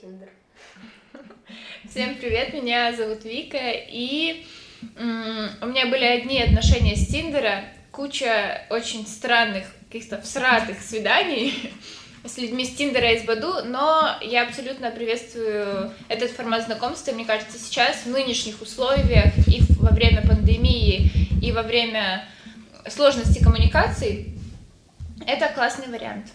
Тиндер. Всем привет, меня зовут Вика, и у меня были одни отношения с Тиндера, куча очень странных, каких-то всратых свиданий с людьми с Тиндера и с Баду, но я абсолютно приветствую этот формат знакомства. Мне кажется, сейчас в нынешних условиях и во время пандемии, и во время сложности коммуникаций это классный вариант.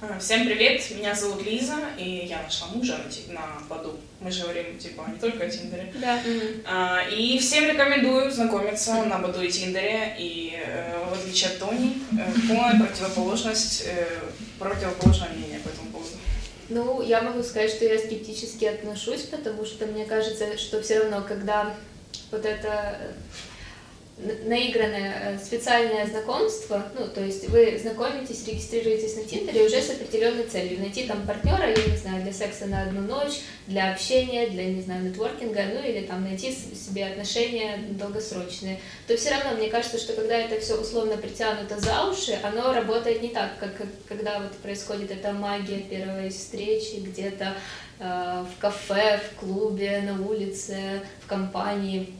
А, всем привет, меня зовут Лиза, и я нашла мужа на, на Баду. Мы же говорим, типа, не только о Тиндере. Да. А, и всем рекомендую знакомиться на Баду и Тиндере, и э, в отличие от Тони, э, полная противоположность, э, противоположное мнение по этому поводу. Ну, я могу сказать, что я скептически отношусь, потому что мне кажется, что все равно, когда вот это наигранное э, специальное знакомство, ну, то есть вы знакомитесь, регистрируетесь на Тиндере уже с определенной целью, найти там партнера, я не знаю, для секса на одну ночь, для общения, для, не знаю, нетворкинга, ну, или там найти себе отношения долгосрочные, то все равно мне кажется, что когда это все условно притянуто за уши, оно работает не так, как когда вот происходит эта магия первой встречи где-то э, в кафе, в клубе, на улице, в компании,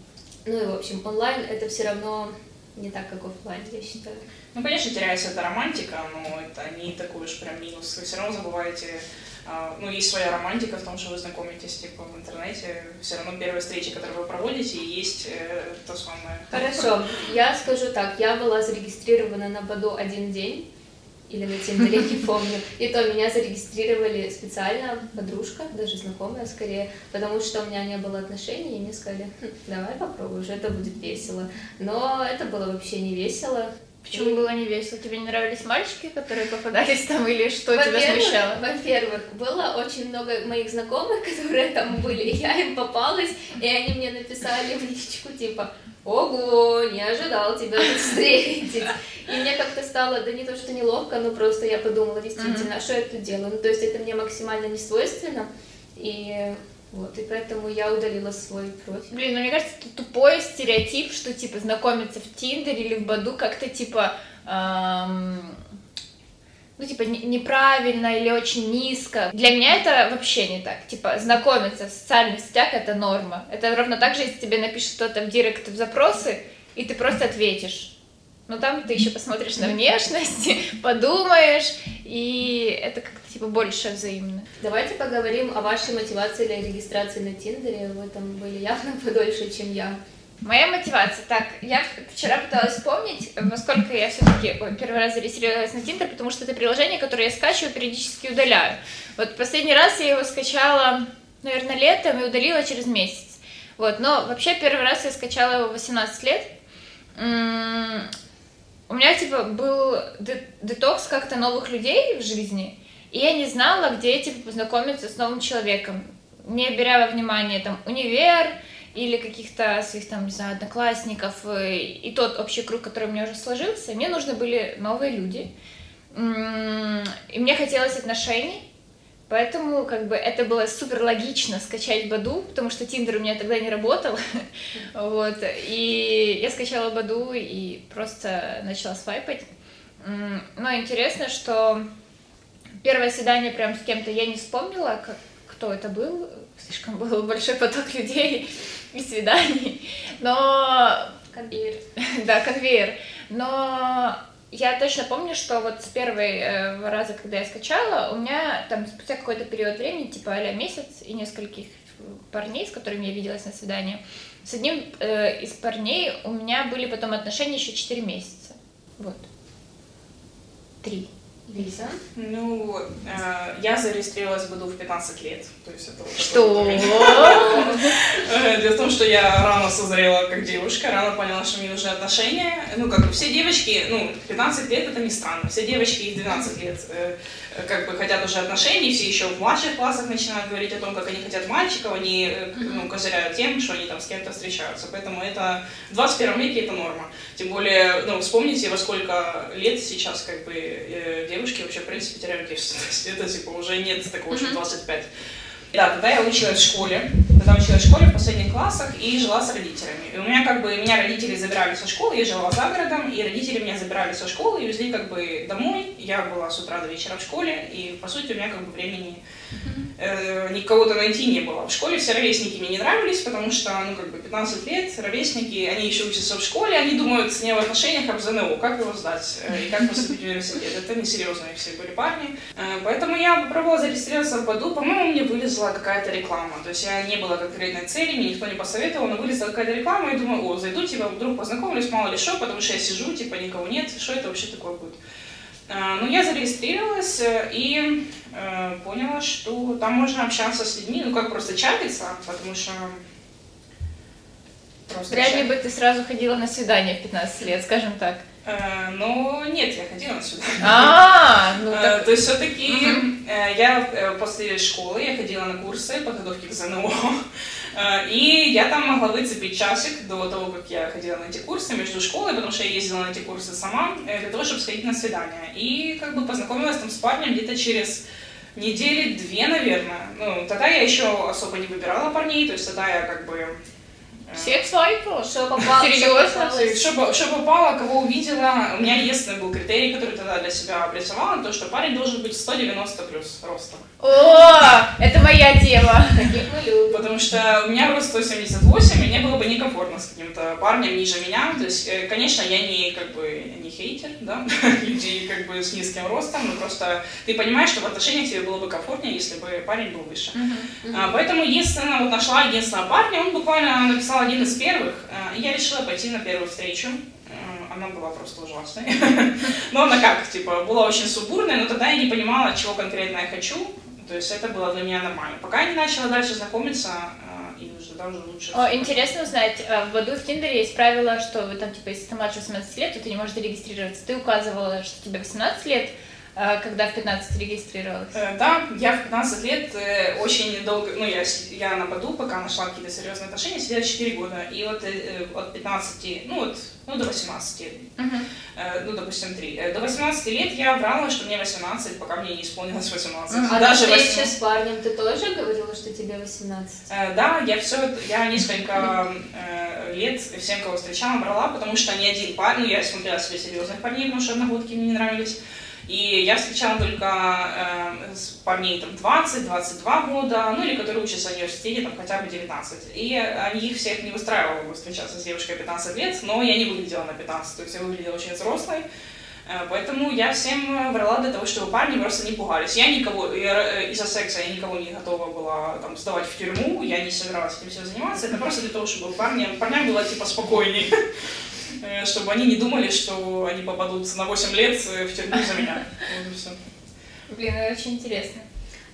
ну и, в общем, онлайн это все равно не так, как офлайн, я считаю. Ну, конечно, теряется эта романтика, но это не такой уж прям минус. Вы все равно забываете, а, ну, есть своя романтика в том, что вы знакомитесь, типа, в интернете. Все равно первые встречи, которые вы проводите, есть э, то самое. Хорошо, я скажу так, я была зарегистрирована на Баду один день, или на Тиндере, не помню. И то меня зарегистрировали специально подружка, даже знакомая скорее, потому что у меня не было отношений, и мне сказали, хм, давай попробуешь, это будет весело. Но это было вообще не весело. Почему было не весело? Тебе не нравились мальчики, которые попадались там, или что тебя смущало? Во-первых, было очень много моих знакомых, которые там были, и я им попалась, и они мне написали в личку, типа, ого, не ожидал тебя тут встретить. И мне как-то стало, да не то, что неловко, но просто я подумала, действительно, а что я тут делаю? Ну, то есть это мне максимально не свойственно, и вот, и поэтому я удалила свой профиль. Блин, ну мне кажется, это тупой стереотип, что, типа, знакомиться в Тиндере или в Баду как-то, типа, эм, ну, типа, неправильно или очень низко. Для меня это вообще не так. Типа, знакомиться в социальных сетях — это норма. Это ровно так же, если тебе напишет кто-то в директ в запросы, и ты просто ответишь. Но там ты еще посмотришь на внешность, подумаешь, и это как-то типа больше взаимно. Давайте поговорим о вашей мотивации для регистрации на Тиндере. Вы там были явно подольше, чем я. Моя мотивация. Так, я вчера пыталась вспомнить, во сколько я все-таки первый раз зарегистрировалась на Тиндер, потому что это приложение, которое я скачиваю, периодически удаляю. Вот последний раз я его скачала, наверное, летом и удалила через месяц. Вот, но вообще первый раз я скачала его 18 лет у меня, типа, был детокс как-то новых людей в жизни, и я не знала, где, типа, познакомиться с новым человеком, не беря во внимание, там, универ или каких-то своих, там, не знаю, одноклассников, и, и тот общий круг, который у меня уже сложился, мне нужны были новые люди, и мне хотелось отношений, Поэтому как бы это было супер логично скачать Баду, потому что Тиндер у меня тогда не работал. вот. И я скачала Баду и просто начала свайпать. Но интересно, что первое свидание прям с кем-то я не вспомнила, как, кто это был. Слишком был большой поток людей и свиданий. Но... Конвейер. да, конвейер. Но я точно помню, что вот с первого э, раза, когда я скачала, у меня там спустя какой-то период времени, типа а месяц и нескольких парней, с которыми я виделась на свидании, с одним э, из парней у меня были потом отношения еще 4 месяца. Вот. Три. Лиза? Ну, э, я зарегистрировалась в году в 15 лет. То есть это что? Э, дело в том, что я рано созрела как девушка, рано поняла, что мне нужны отношения. Ну, как все девочки, ну, 15 лет это не странно. Все девочки из 12 лет э, как бы хотят уже отношений, все еще в младших классах начинают говорить о том, как они хотят мальчиков, они э, ну, козыряют тем, что они там с кем-то встречаются. Поэтому это в 21 веке это норма. Тем более, ну, вспомните, во сколько лет сейчас как бы девушки вообще, в принципе, теряют девственность. Это, типа, уже нет такого, что 25. Да, когда я училась в школе, когда училась в школе в последних классах и жила с родителями. И у меня как бы, меня родители забирали со школы, я жила за городом, и родители меня забирали со школы и везли как бы домой. Я была с утра до вечера в школе, и по сути у меня как бы времени э, никого-то найти не было. В школе все ровесники мне не нравились, потому что, ну, как бы 15 лет, ровесники, они еще учатся в школе, они думают с ней в отношениях в ЗНО, как его сдать э, и как поступить в университет. Это несерьезные все были парни. Э, поэтому я попробовала зарегистрироваться в Баду, по-моему, мне вылезла какая-то реклама. То есть я не была конкретной цели, мне никто не посоветовал, но вылезла какая-то реклама, и думаю, о, зайду, типа, вдруг познакомлюсь, мало ли что, потому что я сижу, типа, никого нет, что это вообще такое будет. Ну, я зарегистрировалась и э, поняла, что там можно общаться с людьми, ну, как просто чатиться, потому что просто Вряд ли бы ты сразу ходила на свидание в 15 лет, скажем так. Э, ну, нет, я ходила свидание. А, ну так... То есть все-таки я после школы я ходила на курсы подготовки к ЗНО. И я там могла выцепить часик до того, как я ходила на эти курсы между школой, потому что я ездила на эти курсы сама, для того, чтобы сходить на свидание. И как бы познакомилась там с парнем где-то через недели две, наверное. Ну, тогда я еще особо не выбирала парней, то есть тогда я как бы всех свайпала? Что попало? Серьезно? Что, что попало, кого увидела. У меня единственный был критерий, который тогда для себя обрисовала, то, что парень должен быть 190 плюс ростом. О, это моя тема. Таких мы любим. Потому что у меня рост 178, и мне было бы некомфортно с каким-то парнем ниже меня. То есть, э, конечно, я не как бы не хейтер, да, людей как бы с низким ростом, но просто ты понимаешь, что в отношениях тебе было бы комфортнее, если бы парень был выше. А, поэтому единственное, вот нашла единственного парня, он буквально написал один из первых, э, и я решила пойти на первую встречу. Э, она была просто ужасной. Но она как, типа, была очень субурная, но тогда я не понимала, чего конкретно я хочу. То есть это было для меня нормально. Пока я не начала дальше знакомиться, э, и уже даже лучше. О, интересно узнать, в году в Тиндере есть правило, что вы там, типа, если ты младше 18 лет, то ты не можешь зарегистрироваться. Ты указывала, что тебе 18 лет, когда в 15 регистрировалась? Э, да, я в 15 лет э, очень долго, ну, я, я на Баду, пока нашла какие-то серьезные отношения, сидела 4 года, и вот э, от 15, ну, вот, ну, до 18, uh-huh. ну, допустим, 3. До 18 лет я врала, что мне 18, пока мне не исполнилось 18. Uh-huh. А Даже 8... с парнем ты тоже говорила, что тебе 18? Да, я все, я несколько лет всем, кого встречала, брала, потому что ни один парень, ну, я смотрела себе серьезных парней, потому что одногодки мне не нравились, и я встречала только э, парней там 20-22 года, ну или которые учатся в университете там хотя бы 19. И они их всех не устраивало бы встречаться с девушкой 15 лет, но я не выглядела на 15, то есть я выглядела очень взрослой. Э, поэтому я всем врала для того, чтобы парни просто не пугались. Я никого, э, из-за секса я никого не готова была там сдавать в тюрьму, я не собиралась этим всем заниматься. Это просто для того, чтобы парням, парням было типа спокойнее. Э, чтобы они не думали, что они попадут на 8 лет э, в тюрьму за меня. Блин, это очень интересно.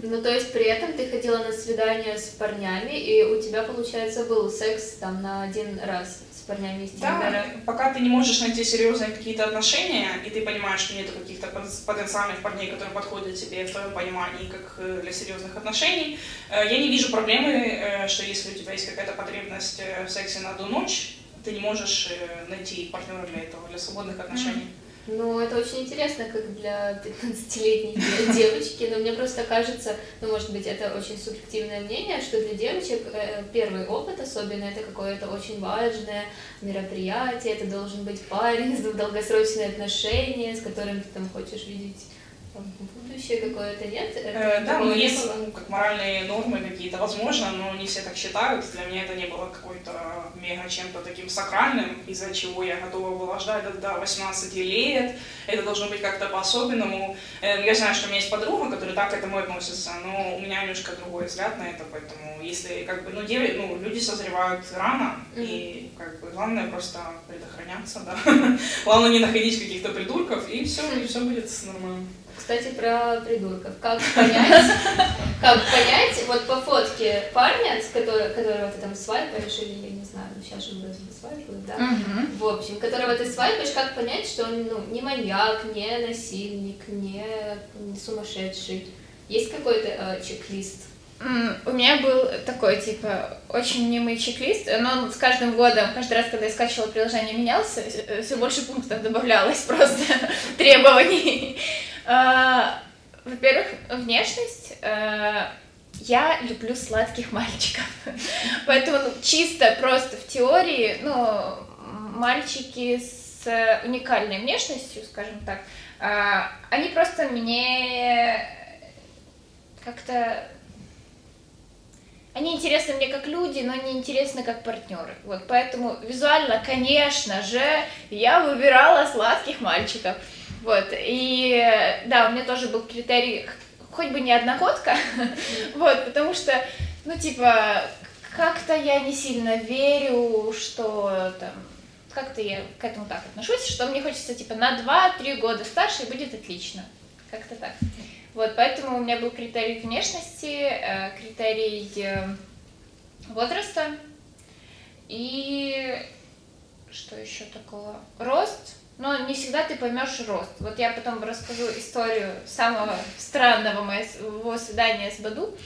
Ну, то есть при этом ты ходила на свидание с парнями, и у тебя, получается, был секс там на один раз с парнями из Тиндера. Да, пока ты не можешь найти серьезные какие-то отношения, и ты понимаешь, что нет каких-то потенциальных парней, которые подходят тебе в твоем понимании как э, для серьезных отношений, я не вижу проблемы, что если у тебя есть какая-то потребность в сексе на одну ночь, ты не можешь э, найти партнера для этого, для свободных отношений. Ну, это очень интересно, как для 15-летней девочки, но мне просто кажется, ну, может быть, это очень субъективное мнение, что для девочек э, первый опыт особенно это какое-то очень важное мероприятие, это должен быть парень, долгосрочные отношения, с которым ты там хочешь видеть будущее какое-то нет? Это э, да, ну есть ну, как моральные нормы какие-то, возможно, но не все так считают. Для меня это не было какой-то мега чем-то таким сакральным, из-за чего я готова была ждать до, до 18 лет. Это должно быть как-то по-особенному. Э, я знаю, что у меня есть подруга, которая так к этому относится, но у меня немножко другой взгляд на это, поэтому если как бы, ну, деви, ну люди созревают рано, mm-hmm. и как бы главное просто предохраняться, да. главное не находить каких-то придурков, и все, и все будет нормально. Кстати, про придурков. Как понять, как понять, вот по фотке парня, с которого, которого ты там свайпаешь, или я не знаю, сейчас же вроде бы свайпают, да? Угу. В общем, которого ты свайпаешь, как понять, что он ну, не маньяк, не насильник, не, не сумасшедший? Есть какой-то э, чек-лист? У меня был такой, типа, очень мнимый чек-лист, но он с каждым годом, каждый раз, когда я скачивала приложение, менялся, все больше пунктов добавлялось просто требований. А, во-первых, внешность. А, я люблю сладких мальчиков. Поэтому ну, чисто просто в теории, ну, мальчики с уникальной внешностью, скажем так, а, они просто мне как-то они интересны мне как люди, но не интересны как партнеры. Вот поэтому визуально, конечно же, я выбирала сладких мальчиков. Вот, и да, у меня тоже был критерий, хоть бы не одногодка, вот, потому что, ну, типа, как-то я не сильно верю, что там, как-то я к этому так отношусь, что мне хочется, типа, на 2-3 года старше и будет отлично. Как-то так. Вот, поэтому у меня был критерий внешности, э, критерий э, возраста и что еще такого? Рост, но не всегда ты поймешь рост. Вот я потом расскажу историю самого странного моего свидания с Баду,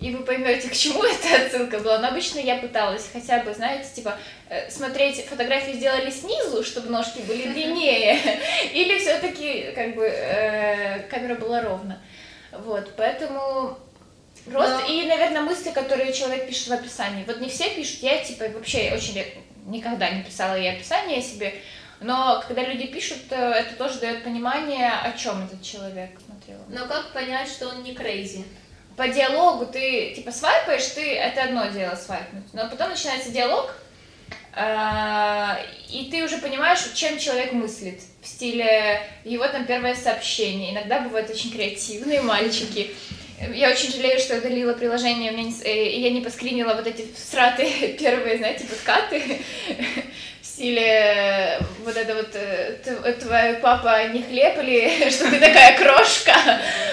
и вы поймете, к чему эта отсылка была. Но обычно я пыталась хотя бы, знаете, типа, э, смотреть фотографии сделали снизу, чтобы ножки были длиннее, или все-таки, как бы, э, камера была ровно. Вот, поэтому рост Но... и, наверное, мысли, которые человек пишет в описании. Вот не все пишут, я, типа, вообще очень никогда не писала я описание себе, но когда люди пишут, э, это тоже дает понимание, о чем этот человек смотрел. Но как понять, что он не крейзи? По диалогу ты типа свайпаешь, ты это одно дело свайпнуть, но потом начинается диалог, э, и ты уже понимаешь, чем человек мыслит. В стиле его там первое сообщение. Иногда бывают очень креативные мальчики. Я очень жалею, что я удалила приложение, э, и я не поскринила вот эти сратые первые, знаете, подкаты стиле вот это вот э, твой папа не хлеб или что ты такая крошка.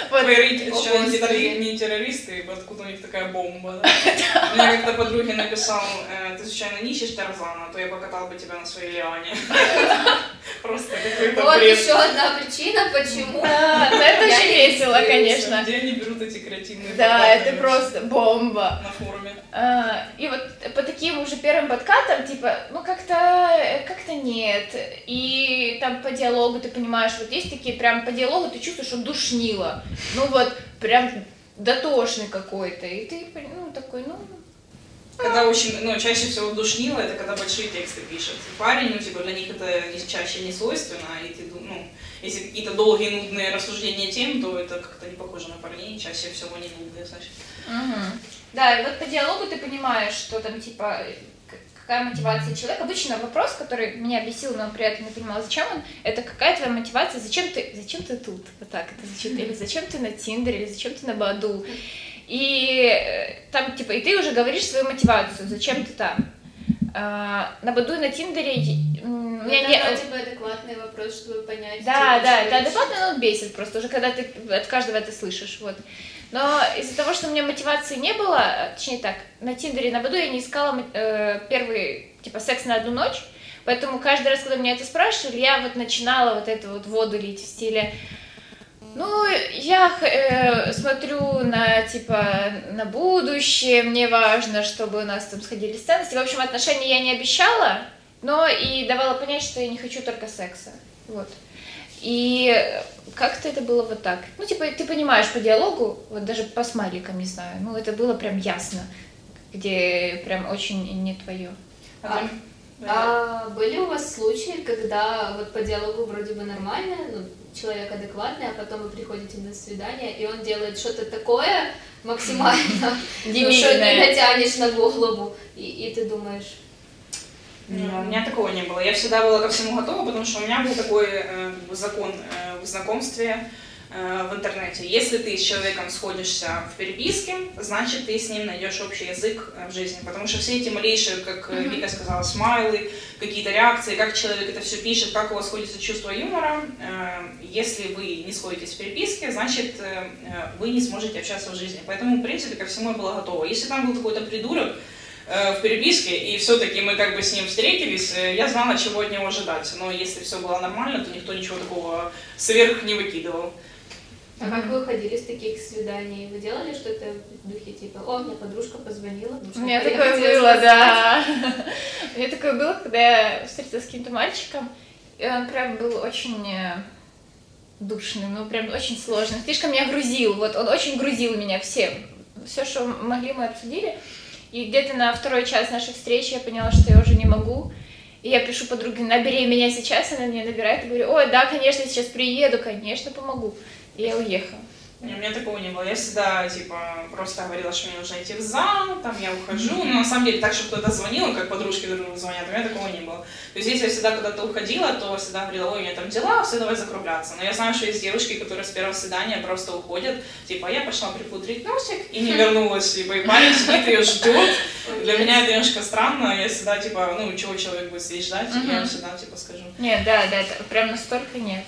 Вот. Твои родители сейчас не террористы, откуда у них такая бомба, да? Мне как-то подруге написал, «Э, ты случайно не ищешь Тарзана, а то я покатал бы тебя на своей лиане. Просто какой-то Вот еще одна причина, почему. Да, это очень весело, конечно. Где они берут эти креативные Да, это просто бомба. На форуме. А, и вот по таким уже первым подкатам, типа, ну как-то как-то нет. И там по диалогу ты понимаешь, вот есть такие прям по диалогу ты чувствуешь, что душнило. Ну вот прям дотошный какой-то. И ты, ну, такой, ну, когда очень, ну, чаще всего душнило, это когда большие тексты пишет. Парень, ну, типа, для них это чаще не свойственно, и ты, ну, если какие-то долгие, нудные рассуждения тем, то это как-то не похоже на парней, чаще всего не нудные, значит. Угу. Да, и вот по диалогу ты понимаешь, что там, типа, какая мотивация человека. Обычно вопрос, который меня бесил, но при этом не понимала, зачем он, это какая твоя мотивация, зачем ты, зачем ты тут, вот так это звучит, или зачем ты на Тиндере, или зачем ты на Баду. И э, там, типа, и ты уже говоришь свою мотивацию, зачем ты там. А, на Баду и на Тиндере... Ну, это не... вроде бы адекватный вопрос, чтобы понять. Да, типа, да, это адекватно, но он бесит просто уже, когда ты от каждого это слышишь, вот. Но из-за того, что у меня мотивации не было, точнее так, на Тиндере, на Баду я не искала э, первый, типа, секс на одну ночь, поэтому каждый раз, когда меня это спрашивали, я вот начинала вот эту вот воду лить в стиле ну, я э, смотрю на, типа, на будущее, мне важно, чтобы у нас там сходились ценности. В общем, отношения я не обещала, но и давала понять, что я не хочу только секса. Вот. И как-то это было вот так. Ну, типа, ты понимаешь по диалогу, вот даже по смайликам, не знаю, ну, это было прям ясно, где прям очень не твое. А, а были у вас случаи, когда вот по диалогу вроде бы нормально, ну, человек адекватный, а потом вы приходите на свидание, и он делает что-то такое максимально, ну, что ты натянешь на голову, и, и ты думаешь, не, у меня такого не было. Я всегда была ко всему готова, потому что у меня был такой э, закон э, в знакомстве в интернете. Если ты с человеком сходишься в переписке, значит, ты с ним найдешь общий язык э, в жизни. Потому что все эти малейшие, как mm-hmm. Вика сказала, смайлы, какие-то реакции, как человек это все пишет, как у вас сходится чувство юмора, э, если вы не сходитесь в переписке, значит, э, э, вы не сможете общаться в жизни. Поэтому, в принципе, ко всему я была готова. Если там был какой-то придурок, Э, в переписке, и все-таки мы как бы с ним встретились, э, я знала, чего от него ожидать. Но если все было нормально, то никто ничего такого сверх не выкидывал. А как вы уходили с таких свиданий? Вы делали что-то в духе типа, о, мне подружка позвонила? У меня такое было, да. У меня такое было, когда я встретилась с каким-то мальчиком, и он прям был очень э, душный, ну прям очень сложный. Слишком меня грузил, вот он очень грузил меня всем все, что могли, мы обсудили. И где-то на второй час нашей встречи я поняла, что я уже не могу. И я пишу подруге, набери меня сейчас, она меня набирает и говорю, ой, да, конечно, сейчас приеду, конечно, помогу. И я уехала. Не, у меня такого не было. Я всегда, типа, просто говорила, что мне нужно идти в зал, там я ухожу. Но на самом деле так, что кто-то звонил, как подружки друг другу звонят, у меня такого не было. То есть если я всегда куда-то уходила, то всегда говорила, ой, у меня там дела, все, давай закругляться. Но я знаю, что есть девушки, которые с первого свидания просто уходят, типа, я пошла припудрить носик и не вернулась, либо и парень сидит ее ждет. Для меня это немножко странно, я всегда, типа, ну, чего человек будет сидеть ждать, я всегда, типа, скажу. Нет, да, да, это прям настолько нет.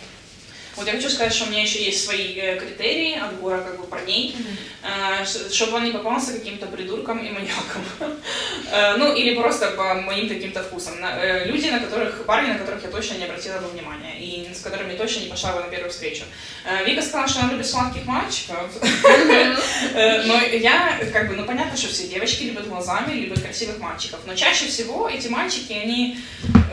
Вот я хочу сказать, что у меня еще есть свои э, критерии отбора как бы парней, mm-hmm. чтобы он не попался каким-то придуркам и маньякам. Э, ну, или просто по моим каким-то вкусам. Люди, на которых, парни, на которых я точно не обратила бы внимания, и с которыми точно не пошла бы на первую встречу. Вика сказала, что она любит сладких мальчиков. Но я, как бы, ну, понятно, что все девочки любят глазами, любят красивых мальчиков. Но чаще всего эти мальчики, они...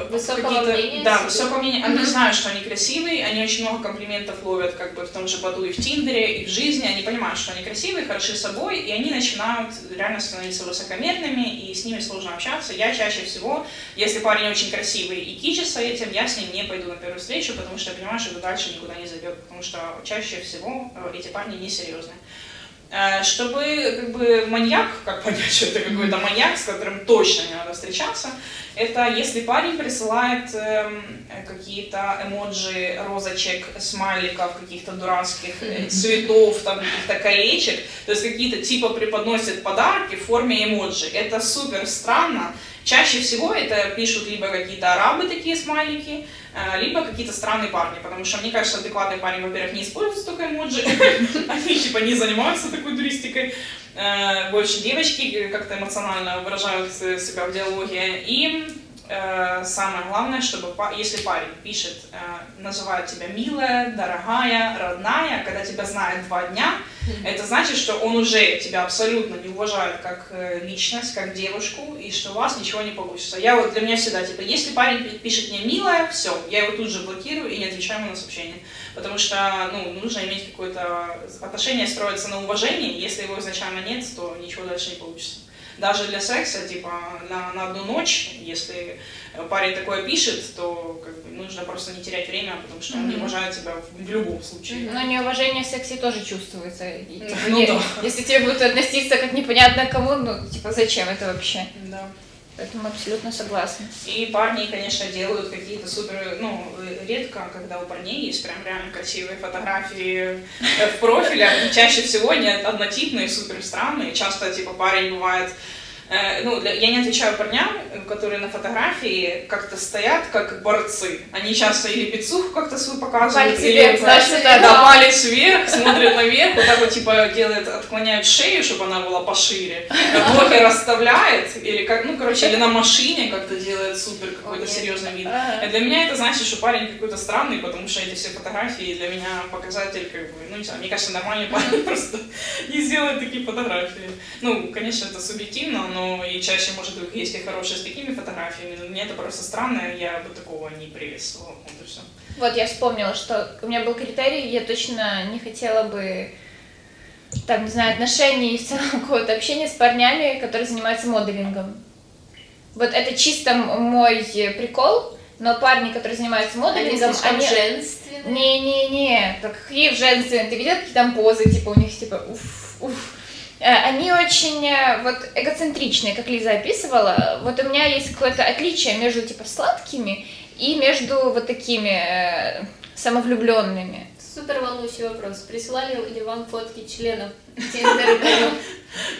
Высокого мнения? Да, высокого мнения. Они знают, что они красивые, они очень много комплиментов ловят как бы в том же Баду и в Тиндере, и в жизни, они понимают, что они красивые, хороши собой, и они начинают реально становиться высокомерными, и с ними сложно общаться. Я чаще всего, если парень очень красивый и кичится этим, я с ним не пойду на первую встречу, потому что я понимаю, что это дальше никуда не зайдет, потому что чаще всего э, эти парни несерьезные. Э, чтобы как бы маньяк, как понять, что это какой-то маньяк, с которым точно не надо встречаться, это если парень присылает э, какие-то эмоджи, розочек, смайликов, каких-то дурацких э, цветов, там каких-то колечек, то есть какие-то типа преподносят подарки в форме эмоджи. Это супер странно. Чаще всего это пишут либо какие-то арабы такие смайлики, либо какие-то странные парни, потому что мне кажется, адекватный парень, во-первых, не использует столько эмоджи, они типа не занимаются такой туристикой, э, больше девочки как-то эмоционально выражают себя в диалоге, и Э, самое главное, чтобы если парень пишет, э, называет тебя милая, дорогая, родная, когда тебя знает два дня, это значит, что он уже тебя абсолютно не уважает как э, личность, как девушку, и что у вас ничего не получится. Я вот для меня всегда, типа, если парень пишет мне милая, все, я его тут же блокирую и не отвечаю ему на сообщение. Потому что, ну, нужно иметь какое-то отношение, строиться на уважении, если его изначально нет, то ничего дальше не получится даже для секса, типа, на, на одну ночь, если парень такое пишет, то как бы, нужно просто не терять время, потому что он не уважает тебя в, в любом случае. Но неуважение в сексе тоже чувствуется. И, типа, ну, не, да. Если тебе будут относиться как непонятно кому, ну, типа, зачем это вообще? Да. Поэтому абсолютно согласна. И парни, конечно, делают какие-то супер, ну, редко, когда у парней есть прям реально красивые фотографии в профилях, чаще всего они однотипные, супер странные, часто, типа, парень бывает Э, ну, для, я не отвечаю парням, которые на фотографии как-то стоят как борцы. Они часто или пиццуху как-то свою показывают, палец или вверх, значит, да, да. палец вверх, смотрят наверх, вот так вот типа делают, отклоняют шею, чтобы она была пошире. Ноги расставляет, или как, ну, короче, или на машине как-то делает супер какой-то серьезный вид. И для меня это значит, что парень какой-то странный, потому что эти все фотографии для меня показатель, как бы, ну, не знаю, мне кажется, нормальный парень просто не сделает такие фотографии. Ну, конечно, это субъективно, но но и чаще, может, у них есть и хорошие с такими фотографиями, но мне это просто странно, я бы такого не приветствовала. Вот и все. Вот я вспомнила, что у меня был критерий, я точно не хотела бы там, не знаю, отношений и в целом какого-то общения с парнями, которые занимаются моделингом. Вот это чисто мой прикол, но парни, которые занимаются моделингом, они, они... женственные. Не-не-не, так какие женственные, ты видел какие там позы, типа у них типа уф, уф. Э, они очень э, вот эгоцентричные, как Лиза описывала. Вот у меня есть какое-то отличие между типа сладкими и между вот такими э, самовлюбленными. Супер волнующий вопрос. Присылали ли вам фотки членов?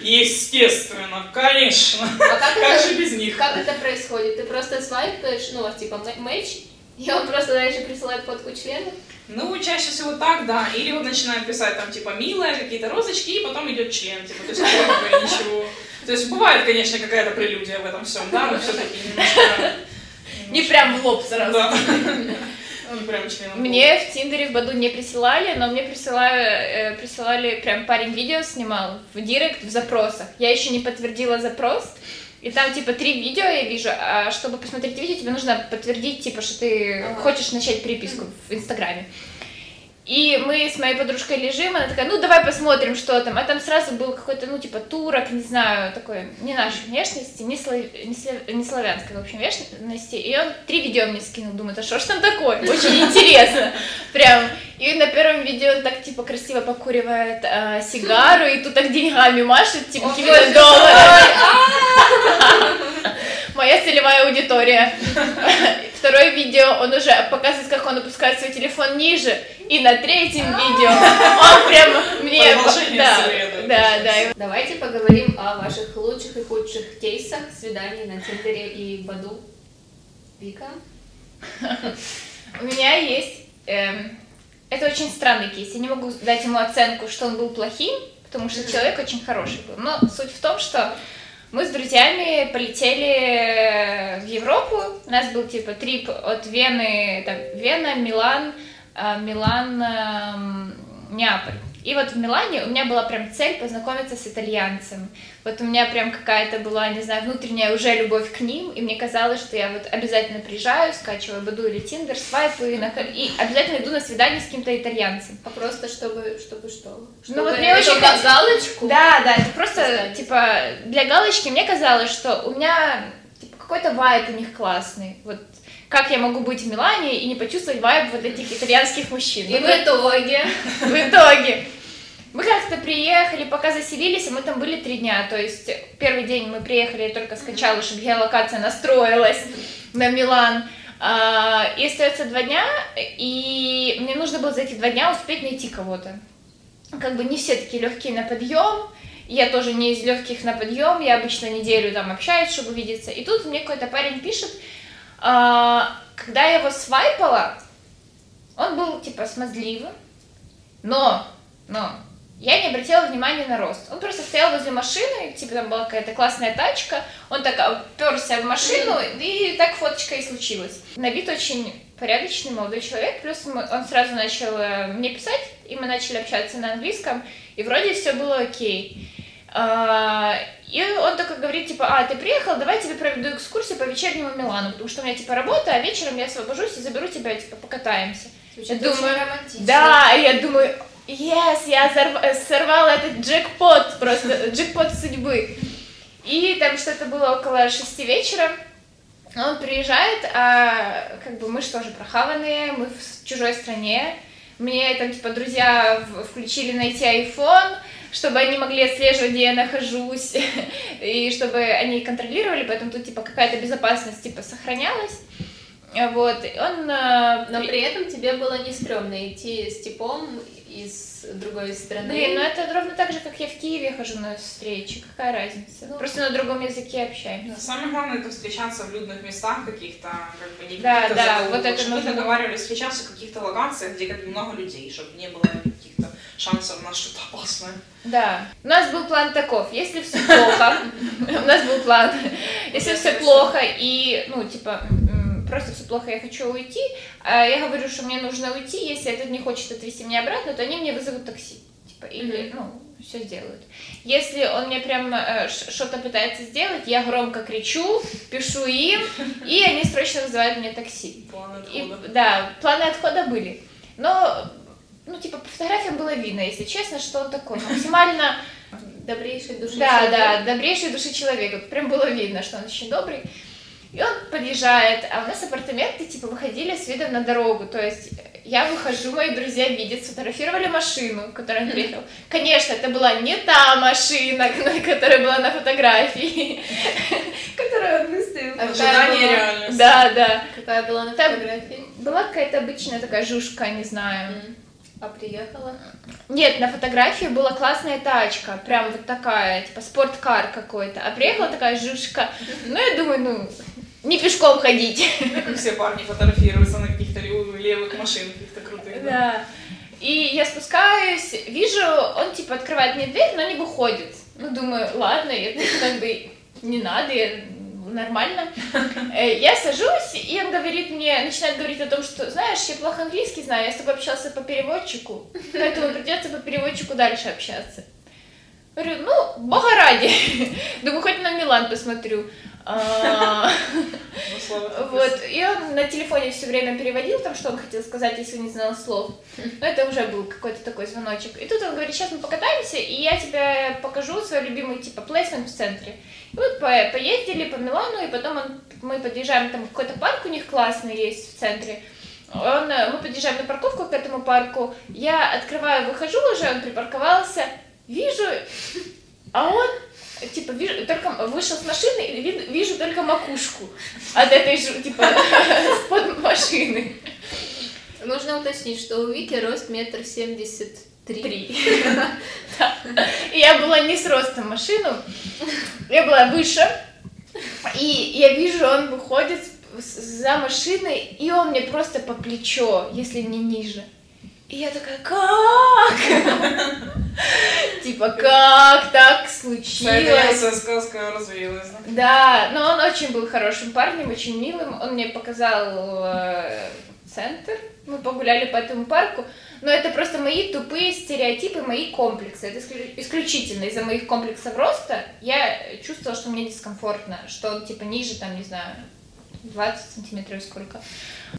Естественно, конечно. А как, как это, же без них? Как это происходит? Ты просто свайпаешь, ну, типа матч, и он просто дальше присылает фотку члена? Ну, чаще всего так, да. Или вот начинают писать там, типа, милая, какие-то розочки, и потом идет член, типа, то есть как ничего. То есть бывает, конечно, какая-то прелюдия в этом всем, да, но все-таки немножко... Не прям в лоб сразу. Да. Членом. Мне в Тиндере в Баду не присылали, но мне присылали, э, присылали прям парень видео снимал в директ в запросах. Я еще не подтвердила запрос, и там, типа, три видео я вижу, а чтобы посмотреть видео, тебе нужно подтвердить, типа, что ты ага. хочешь начать переписку в Инстаграме. И мы с моей подружкой лежим, она такая, ну давай посмотрим, что там. А там сразу был какой-то, ну типа турок, не знаю, такой, не нашей внешности, не, слав... не, слав... не славянской, в общем, внешности. И он три видео мне скинул, думаю, а что ж там такое? Очень интересно. Прям. И на первом видео он так типа красиво покуривает э, сигару, и тут так деньгами машет, типа какими-то долларами. Моя целевая аудитория. Второе видео он уже показывает, как он опускает свой телефон ниже. И на третьем видео он прям мне... Да, да, да. Давайте поговорим о ваших лучших и худших кейсах свиданий на Тиндере и Баду. Вика? У меня есть... Эм, это очень странный кейс. Я не могу дать ему оценку, что он был плохим, потому что человек очень хороший был. Но суть в том, что мы с друзьями полетели в Европу. У нас был типа трип от Вены, там, Вена, Милан, э, Милан, эм, Неаполь. И вот в Милане у меня была прям цель познакомиться с итальянцем. Вот у меня прям какая-то была, не знаю, внутренняя уже любовь к ним, и мне казалось, что я вот обязательно приезжаю, скачиваю Баду или Тиндер, свайпаю, и обязательно иду на свидание с каким-то итальянцем. А просто чтобы, чтобы что? Чтобы ну вот мне очень... Как галочку? Да, да, это просто, Поставить. типа, для галочки мне казалось, что у меня типа, какой-то вайп у них классный, вот как я могу быть в Милане и не почувствовать вайб вот этих итальянских мужчин. И в итоге? В итоге. Мы как-то приехали, пока заселились, мы там были три дня. То есть первый день мы приехали, я только скачала, чтобы геолокация настроилась на Милан. А, и остается два дня, и мне нужно было за эти два дня успеть найти кого-то. Как бы не все такие легкие на подъем, я тоже не из легких на подъем, я обычно неделю там общаюсь, чтобы увидеться. И тут мне какой-то парень пишет, а, когда я его свайпала, он был типа смазливым, но, но я не обратила внимания на рост. Он просто стоял возле машины, типа там была какая-то классная тачка, он так оперся в машину, и так фоточка и случилась. На вид очень порядочный молодой человек, плюс он сразу начал э, мне писать, и мы начали общаться на английском, и вроде все было окей. А, и он только говорит, типа, а, ты приехал, давай я тебе проведу экскурсию по вечернему Милану, потому что у меня, типа, работа, а вечером я освобожусь и заберу тебя, типа, покатаемся. Звучит я думаю. Да, я думаю, yes, я сорвала этот джекпот, просто джекпот судьбы. И там что-то было около шести вечера, он приезжает, а как бы мы же прохаванные, мы в чужой стране, мне там, типа, друзья включили найти iPhone, чтобы они могли отслеживать, где я нахожусь, и чтобы они контролировали, поэтому тут, типа, какая-то безопасность, типа, сохранялась. Вот, он... Э, Но при этом тебе было не стрёмно идти с типом из другой страны. Блин, ну это ровно так же, как я в Киеве хожу на встречи. Какая разница? Ну, Просто на другом языке общаемся. Самое главное это встречаться в людных местах каких-то, как бы не да, да, вот это нужно... договаривались встречаться в каких-то локациях, где как бы много людей, чтобы не было каких-то шансов на что-то опасное. Да. У нас был план таков. Если все плохо, у нас был план. Если все плохо и, ну, типа, просто все плохо, я хочу уйти, а я говорю, что мне нужно уйти, если этот не хочет отвезти меня обратно, то они мне вызовут такси. Типа, или, ну, все сделают. Если он мне прям э, что-то пытается сделать, я громко кричу, пишу им, и они срочно вызывают мне такси. Планы отхода. И, да, планы отхода были. Но, ну, типа, по фотографиям было видно, если честно, что он такой максимально... Добрейший души да, человек. Да, да, добрейший души человек. Вот прям было видно, что он очень добрый. И он подъезжает, а у нас апартаменты, типа, выходили с видом на дорогу, то есть я выхожу, мои друзья видят, сфотографировали машину, которую он приехал. Конечно, это была не та машина, которая была на фотографии, которую он выставил. Ожидание реальности. Да, да. Какая была на фотографии? Была какая-то обычная такая жушка, не знаю. А приехала? Нет, на фотографии была классная тачка, прям вот такая, типа спорткар какой-то. А приехала такая жушка. Ну, я думаю, ну, не пешком ходить. Ну, как все парни фотографируются на каких-то левых машинах, каких-то крутых. Да. да. И я спускаюсь, вижу, он типа открывает мне дверь, но не выходит. Ну, думаю, ладно, это как бы не надо, я нормально. Э, я сажусь, и он говорит мне, начинает говорить о том, что, знаешь, я плохо английский знаю, я с тобой общался по переводчику, поэтому придется по переводчику дальше общаться. Говорю, ну, бога ради. Думаю, хоть на Милан посмотрю. А, слова. Вот, и он на телефоне все время переводил там, что он хотел сказать, если не знал слов. Но это уже был какой-то такой звоночек. И тут он говорит, сейчас мы покатаемся, и я тебе покажу свой любимый, типа, плейсмент в центре. И вот по- поездили по Милану, и потом он- мы подъезжаем, там какой-то парк у них классный есть в центре. Он, э, мы подъезжаем на парковку к этому парку, я открываю, выхожу уже, он припарковался, вижу, а он, типа, вижу, только вышел с машины и ви- вижу только макушку от этой же, типа, под машины. Нужно уточнить, что у Вики рост метр семьдесят три. И я была не с ростом машину, я была выше, и я вижу, он выходит за машиной, и он мне просто по плечо, если не ниже. И я такая, как? Типа, как так случилось? Сказка развеялась, да? Но он очень был хорошим парнем, очень милым. Он мне показал э, центр. Мы погуляли по этому парку. Но это просто мои тупые стереотипы, мои комплексы. Это исклю- исключительно из-за моих комплексов роста. Я чувствовала, что мне дискомфортно, что он типа ниже, там, не знаю, 20 сантиметров сколько.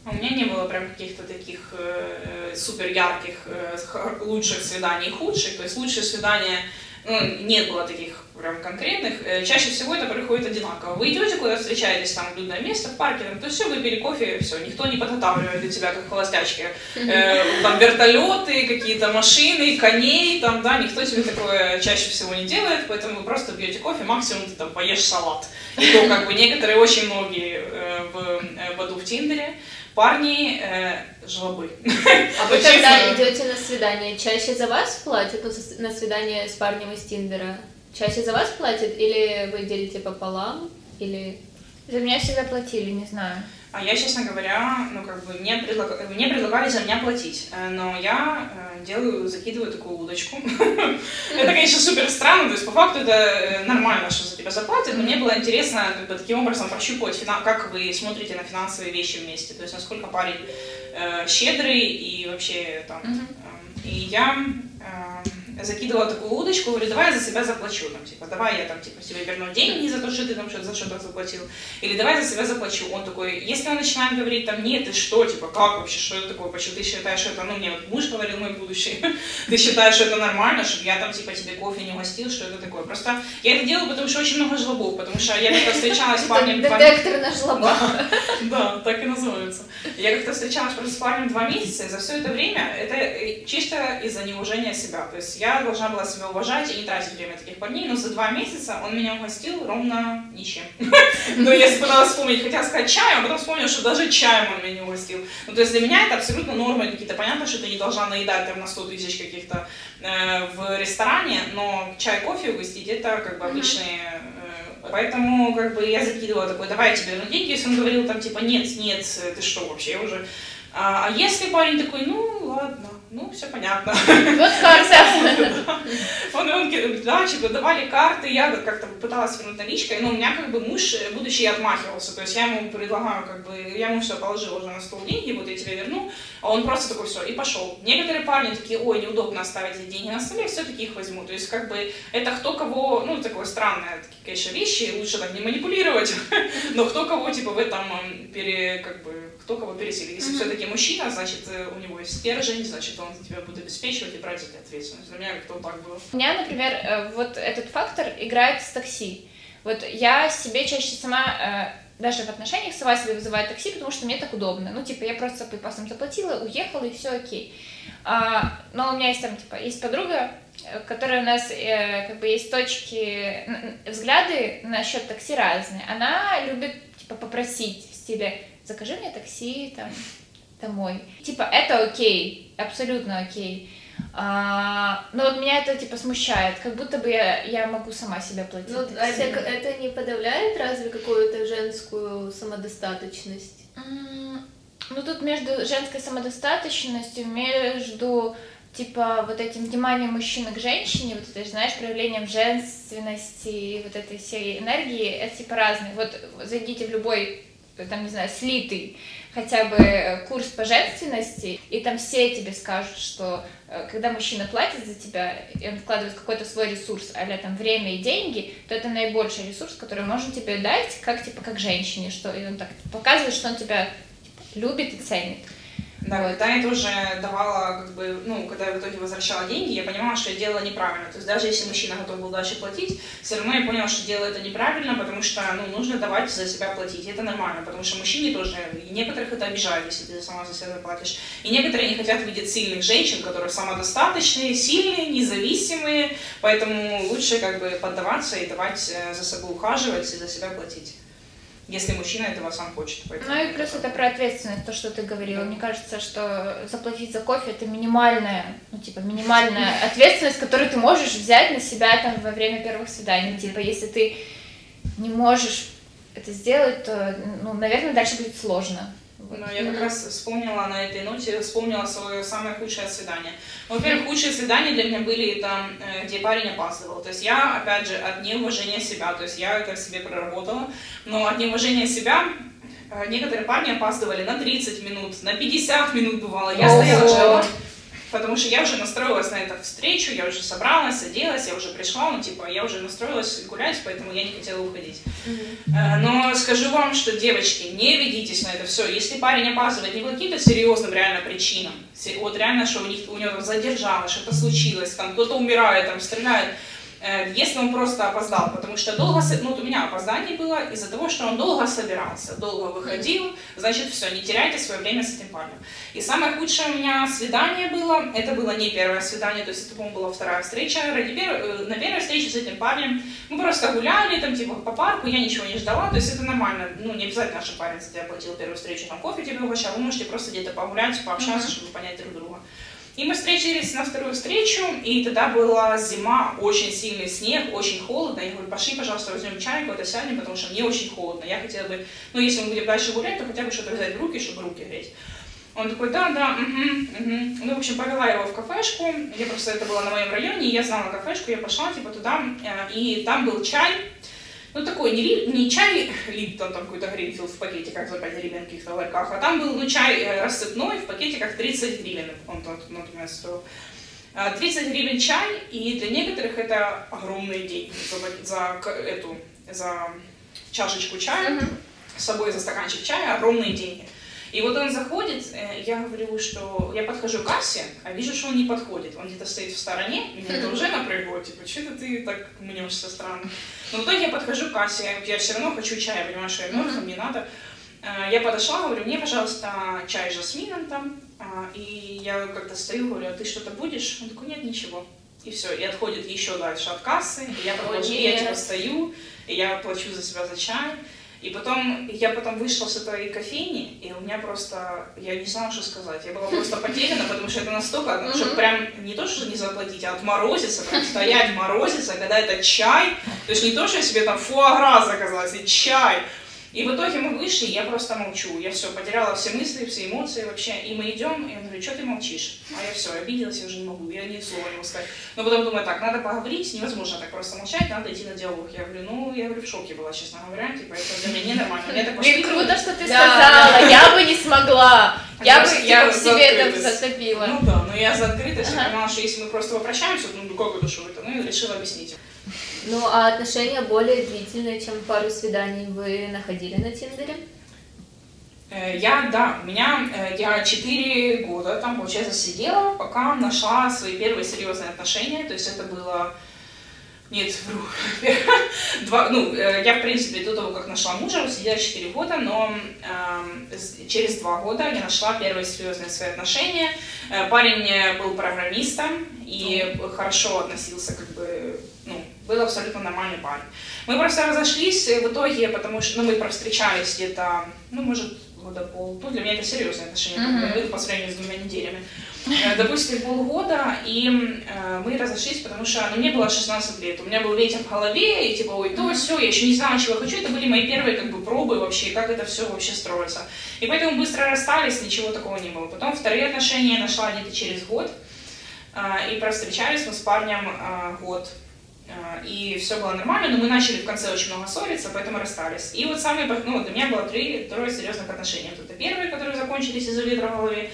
А У меня не было прям каких-то таких э, супер ярких э, лучших свиданий худших. То есть лучшие свидания, ну, не было таких прям конкретных. Э, чаще всего это происходит одинаково. Вы идете куда встречаетесь, там, в людное место, в парке, там, то все, выпили кофе, все, никто не подготавливает для тебя, как холостячки. Э, там вертолеты, какие-то машины, коней, там, да, никто тебе такое чаще всего не делает, поэтому вы просто пьете кофе, максимум ты там поешь салат. И то, как бы, некоторые, очень многие э, в э, Баду в Тиндере, парни э, жлобы. А вы когда идете на свидание, чаще за вас платят на свидание с парнем из Тиндера? Чаще за вас платят или вы делите пополам? Или За меня всегда платили, не знаю. А я, честно говоря, ну как бы мне, предлаг- мне предлагали за меня платить, э, но я э, делаю, закидываю такую удочку. Это, конечно, супер странно, то есть по факту это э, нормально, что за тебя заплатят, но мне было интересно как бы таким образом прощупывать, как вы смотрите на финансовые вещи вместе, то есть насколько парень э, щедрый и вообще там. Мгм. э, И я э, закидывала такую удочку, говорю, давай я за себя заплачу, там, типа, давай я там, типа, тебе верну деньги за то, что ты там что-то за что-то заплатил, или давай за себя заплачу. Он такой, если он начинает говорить там, нет, ты что, типа, как вообще, что это такое, почему ты считаешь, что это, ну, мне вот муж говорил, мой будущий, ты считаешь, что это нормально, чтобы я там, типа, тебе кофе не угостил, что это такое. Просто я это делаю, потому что очень много жлобов, потому что я как-то встречалась с парнем детектор на жлоба? да, так и называется. Я как-то встречалась просто с парнем два месяца, и за все это время это чисто из-за неуважения себя. То есть я должна была себя уважать и не тратить время таких парней, но за два месяца он меня угостил ровно ничем. Ну, я пыталась вспомнить, хотела сказать чаем, а потом вспомнила, что даже чаем он меня не угостил. Ну, то есть для меня это абсолютно нормы какие-то. Понятно, что ты не должна наедать там на 100 тысяч каких-то э, в ресторане, но чай, кофе угостить это как бы обычные э, Поэтому как бы я закидывала такой, давай я тебе верну деньги, если он говорил там типа нет, нет, ты что вообще я уже. А, а если парень такой, ну ладно, ну все понятно. Вот карта. Он, он, да, типа, давали карты, я как-то пыталась вернуть наличкой, но у меня как бы муж, э, будущий, отмахивался, то есть я ему предлагаю, как бы, я ему все положила уже на стол деньги, вот я тебе верну, а он просто такой, все, и пошел. Некоторые парни такие, ой, неудобно оставить эти деньги на столе, все-таки их возьму, то есть как бы это кто кого, ну, такое странное, такие, конечно, вещи, лучше так не манипулировать, но кто кого, типа, в этом м, пере, как бы, кто кого пересилит. Если все-таки мужчина, значит, э, у него есть стержень, значит, он тебя будет обеспечивать и брать эти ответственность. Для меня как-то так было. У меня, например, э, вот этот фактор играет с такси. Вот я себе чаще сама, э, даже в отношениях сама себе вызываю такси, потому что мне так удобно. Ну, типа, я просто по пасам заплатила, уехала, и все окей. А, но у меня есть там, типа, есть подруга, которая у нас, э, как бы, есть точки, взгляды насчет такси разные. Она любит, типа, попросить в стиле, закажи мне такси, там, домой. Типа, это окей, абсолютно окей. А, но вот меня это типа смущает, как будто бы я, я могу сама себя платить. Ну, а это, это не подавляет разве какую-то женскую самодостаточность? М, Ну, тут между женской самодостаточностью, между типа вот этим вниманием мужчины к женщине, вот это, знаешь, проявлением женственности, и вот этой всей энергии, это типа разные. Вот зайдите в любой там, не знаю, слитый хотя бы курс по женственности, и там все тебе скажут, что э, когда мужчина платит за тебя, и он вкладывает какой-то свой ресурс, а там время и деньги, то это наибольший ресурс, который можно тебе дать, как типа как женщине, что и он так показывает, что он тебя типа, любит и ценит. Да, вот. я тоже давала, как бы, ну, когда я в итоге возвращала деньги, я понимала, что я делала неправильно. То есть даже если мужчина готов был дальше платить, все равно я поняла, что делаю это неправильно, потому что, ну, нужно давать за себя платить. И это нормально, потому что мужчине тоже, и некоторых это обижает, если ты сама за себя заплатишь. И некоторые не хотят видеть сильных женщин, которые самодостаточные, сильные, независимые, поэтому лучше, как бы, поддаваться и давать э, за собой ухаживать и за себя платить если мужчина этого сам хочет. Поэтому... Ну и плюс это про ответственность, то, что ты говорила. Мне кажется, что заплатить за кофе это минимальная, ну типа минимальная ответственность, которую ты можешь взять на себя там во время первых свиданий. Типа если ты не можешь это сделать, то, ну, наверное, дальше будет сложно. Ну, я как раз вспомнила на этой ноте, вспомнила свое самое худшее свидание. Во-первых, худшие свидания для меня были там, э, где парень опаздывал. То есть я, опять же, от неуважения себя, то есть я это в себе проработала, но от неуважения себя э, некоторые парни опаздывали на 30 минут, на 50 минут бывало. Я стояла, ждала потому что я уже настроилась на эту встречу, я уже собралась, оделась, я уже пришла, ну, типа, я уже настроилась гулять, поэтому я не хотела уходить. Mm-hmm. Но скажу вам, что, девочки, не ведитесь на это все. Если парень опаздывает не по каким-то серьезным реально причинам, вот реально, что у, них, у него задержалось, что-то случилось, там кто-то умирает, там стреляет, Э, если он просто опоздал, потому что долго, ну вот у меня опоздание было из-за того, что он долго собирался, долго выходил, значит все, не теряйте свое время с этим парнем. И самое худшее у меня свидание было, это было не первое свидание, то есть это, по-моему, была вторая встреча, ради пер... Э, на первой встрече с этим парнем мы просто гуляли, там, типа, по парку, я ничего не ждала, то есть это нормально, ну, не обязательно, что парень за тебя платил первую встречу, там, кофе тебе угощал, вы можете просто где-то погулять, пообщаться, mm-hmm. чтобы понять друг друга. И мы встретились на вторую встречу, и тогда была зима, очень сильный снег, очень холодно. Я говорю, пошли, пожалуйста, возьмем чай, куда-то сядем, потому что мне очень холодно. Я хотела бы, ну, если мы будем дальше гулять, то хотя бы что-то взять в руки, чтобы руки греть. Он такой, да, да, угу, угу. Ну, в общем, повела его в кафешку. Я просто, это было на моем районе, я знала кафешку, я пошла, типа, туда, э, и там был чай, ну, такой не, не чай Липтон, там какой-то Гринфилд в пакетиках за 5 гривен в каких-то ларьках, а там был ну, чай э, рассыпной в пакетиках 30 гривен, он тут, например, стоил. 30 гривен чай, и для некоторых это огромные деньги за, за эту, за чашечку чая, uh-huh. с собой за стаканчик чая, огромные деньги. И вот он заходит, э, я говорю, что я подхожу к кассе, а вижу, что он не подходит. Он где-то стоит в стороне, меня это уже напрягло, типа, что ты так мнешься странно. Но в итоге я подхожу к кассе, я все равно хочу чая, что я мертвым, мне надо. Э, я подошла, говорю, мне, пожалуйста, чай с жасмином там. А, и я как-то стою, говорю, а ты что-то будешь? Он такой, нет, ничего. И все, и отходит еще дальше от кассы, и я, подхожу, я типа стою, и я плачу за себя за чай. И потом, я потом вышла с этой кофейни, и у меня просто, я не знала, что сказать. Я была просто потеряна, потому что это настолько, mm-hmm. что прям не то, что не заплатить, а отморозиться, прям стоять морозиться, когда это чай. То есть не то, что я себе там фуагра заказала, а чай. И в итоге мы вышли, я просто молчу. Я все, потеряла все мысли, все эмоции вообще. И мы идем, и он говорит, что ты молчишь? А я все, обиделась, я уже не могу, я ни слова не могу сказать. Но потом думаю, так, надо поговорить, невозможно так просто молчать, надо идти на диалог. Я говорю, ну, я говорю, в шоке была, честно говоря, типа, это для меня ненормально. Мне так Блин, круто, что ты сказала, я бы не смогла. Я бы я в себе это затопила. Ну да, но я за открытость, я понимала, что если мы просто попрощаемся, ну, как это, что это, ну, и решила объяснить. Ну, а отношения более длительные, чем пару свиданий вы находили на Тиндере? Э, я, да, у меня, э, я 4 года там, получается, сидела, пока нашла свои первые серьезные отношения, то есть это было нет, вру. Два, ну, э, я, в принципе, до того, как нашла мужа, сидела 4 года, но э, через 2 года я нашла первые серьезные свои отношения. Парень был программистом и хорошо относился, как бы, ну, был абсолютно нормальный парень. Мы просто разошлись в итоге, потому что, ну, мы провстречались где-то, ну, может, года пол. Ну, для меня это серьезные отношения, mm-hmm. по сравнению с двумя неделями. Э, допустим, полгода, и э, мы разошлись, потому что ну, мне было 16 лет, у меня был ветер в голове, и типа, ой, то, все, я еще не знала, чего хочу, это были мои первые как бы пробы вообще, как это все вообще строится. И поэтому быстро расстались, ничего такого не было. Потом вторые отношения я нашла где-то через год, э, и провстречались мы с парнем э, год. Э, и все было нормально, но мы начали в конце очень много ссориться, поэтому расстались. И вот самые, ну, для меня было три, трое серьезных отношений. Вот это первые, которые закончились из-за ветра в голове,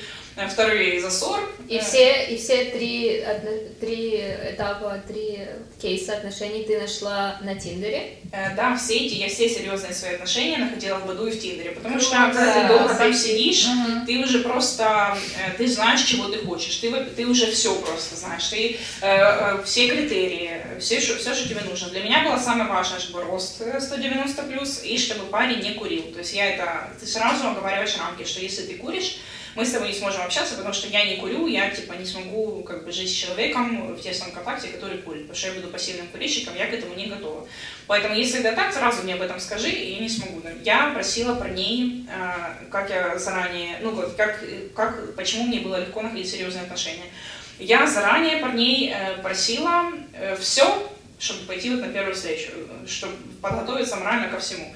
вторые из-за ссор. И все, и все три, одно- три этапа, три кейса отношений ты нашла на Тиндере. Э, Да, все эти, я все серьезные свои отношения находила в Баду и в Тиндере, потому что Круто. когда ты долго там сидишь, Мгм. ты уже просто, э, ты знаешь, чего ты хочешь, ты, ты уже все просто знаешь, ты э, э, все критерии, все, что, все, что тебе нужно. Для меня было самое важное, чтобы рост э, 190 плюс и чтобы парень не курил. То есть я это, ты сразу оговариваешь рамки, что если ты куришь, мы с тобой не сможем общаться, потому что я не курю, я типа не смогу как бы жить с человеком в тесном контакте, который курит, потому что я буду пассивным курильщиком, я к этому не готова. Поэтому если это так, сразу мне об этом скажи, и я не смогу. Я просила парней, э, как я заранее, ну вот, как, как, почему мне было легко находить серьезные отношения. Я заранее парней э, просила все, чтобы пойти вот на первую встречу, чтобы подготовиться морально ко всему.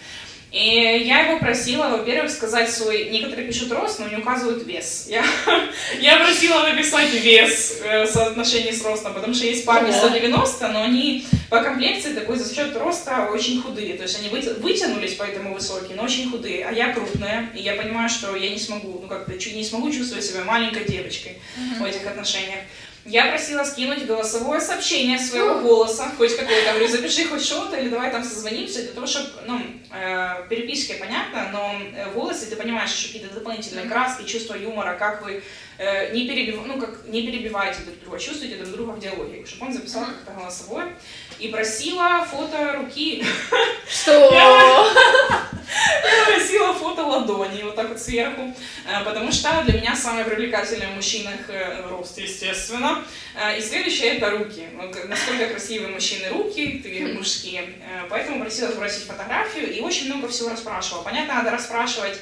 И я его просила, во-первых, сказать свой... Некоторые пишут рост, но не указывают вес. Я, я просила написать вес э, в соотношении с ростом, потому что есть парни Ого. 190, но они по комплекции такой за счет роста очень худые. То есть они вытянулись, поэтому высокие, но очень худые. А я крупная, и я понимаю, что я не смогу, ну как-то не смогу чувствовать себя маленькой девочкой в этих отношениях. Я просила скинуть голосовое сообщение своего голоса, хоть какое-то, говорю, запиши хоть что-то, или давай там созвонимся, для того, чтобы, ну, э, переписки понятно, но э, в голосе ты понимаешь еще какие-то дополнительные краски, чувство юмора, как вы э, не, перебив... ну, как, не перебиваете друг друга, чувствуете друг друга в диалоге, чтобы он записал как-то голосовое, и просила фото руки, Что? я просила фото ладони, вот так вот сверху, э, потому что для меня самое привлекательное в мужчинах э, рост, естественно. Э, И следующее это руки. Вот насколько красивые мужчины руки, ты мужские. Поэтому просила сбросить фотографию и очень много всего расспрашивала. Понятно, надо расспрашивать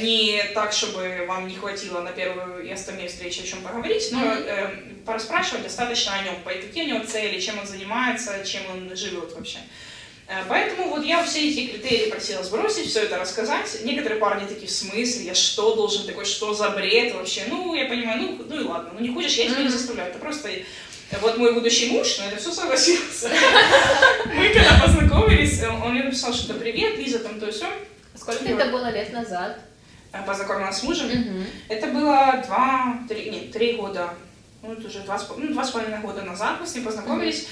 не так, чтобы вам не хватило на первую и остальные встречи о чем поговорить, но э, пораспрашивать достаточно о нем, какие у него цели, чем он занимается, чем он живет вообще. Поэтому вот я все эти критерии просила сбросить, все это рассказать. Некоторые парни такие, в смысле, я что должен такой, что за бред вообще? Ну, я понимаю, ну, ну и ладно, ну не хочешь, я тебя не заставляю. Это просто э, вот мой будущий муж на это все согласился. Мы когда познакомились, э, он мне написал что-то привет, Лиза, там то все. Сколько это было лет назад? Познакомилась с мужем. Это было два, три, нет, три года, ну, это уже два, с ну, два с половиной года назад мы с ним познакомились.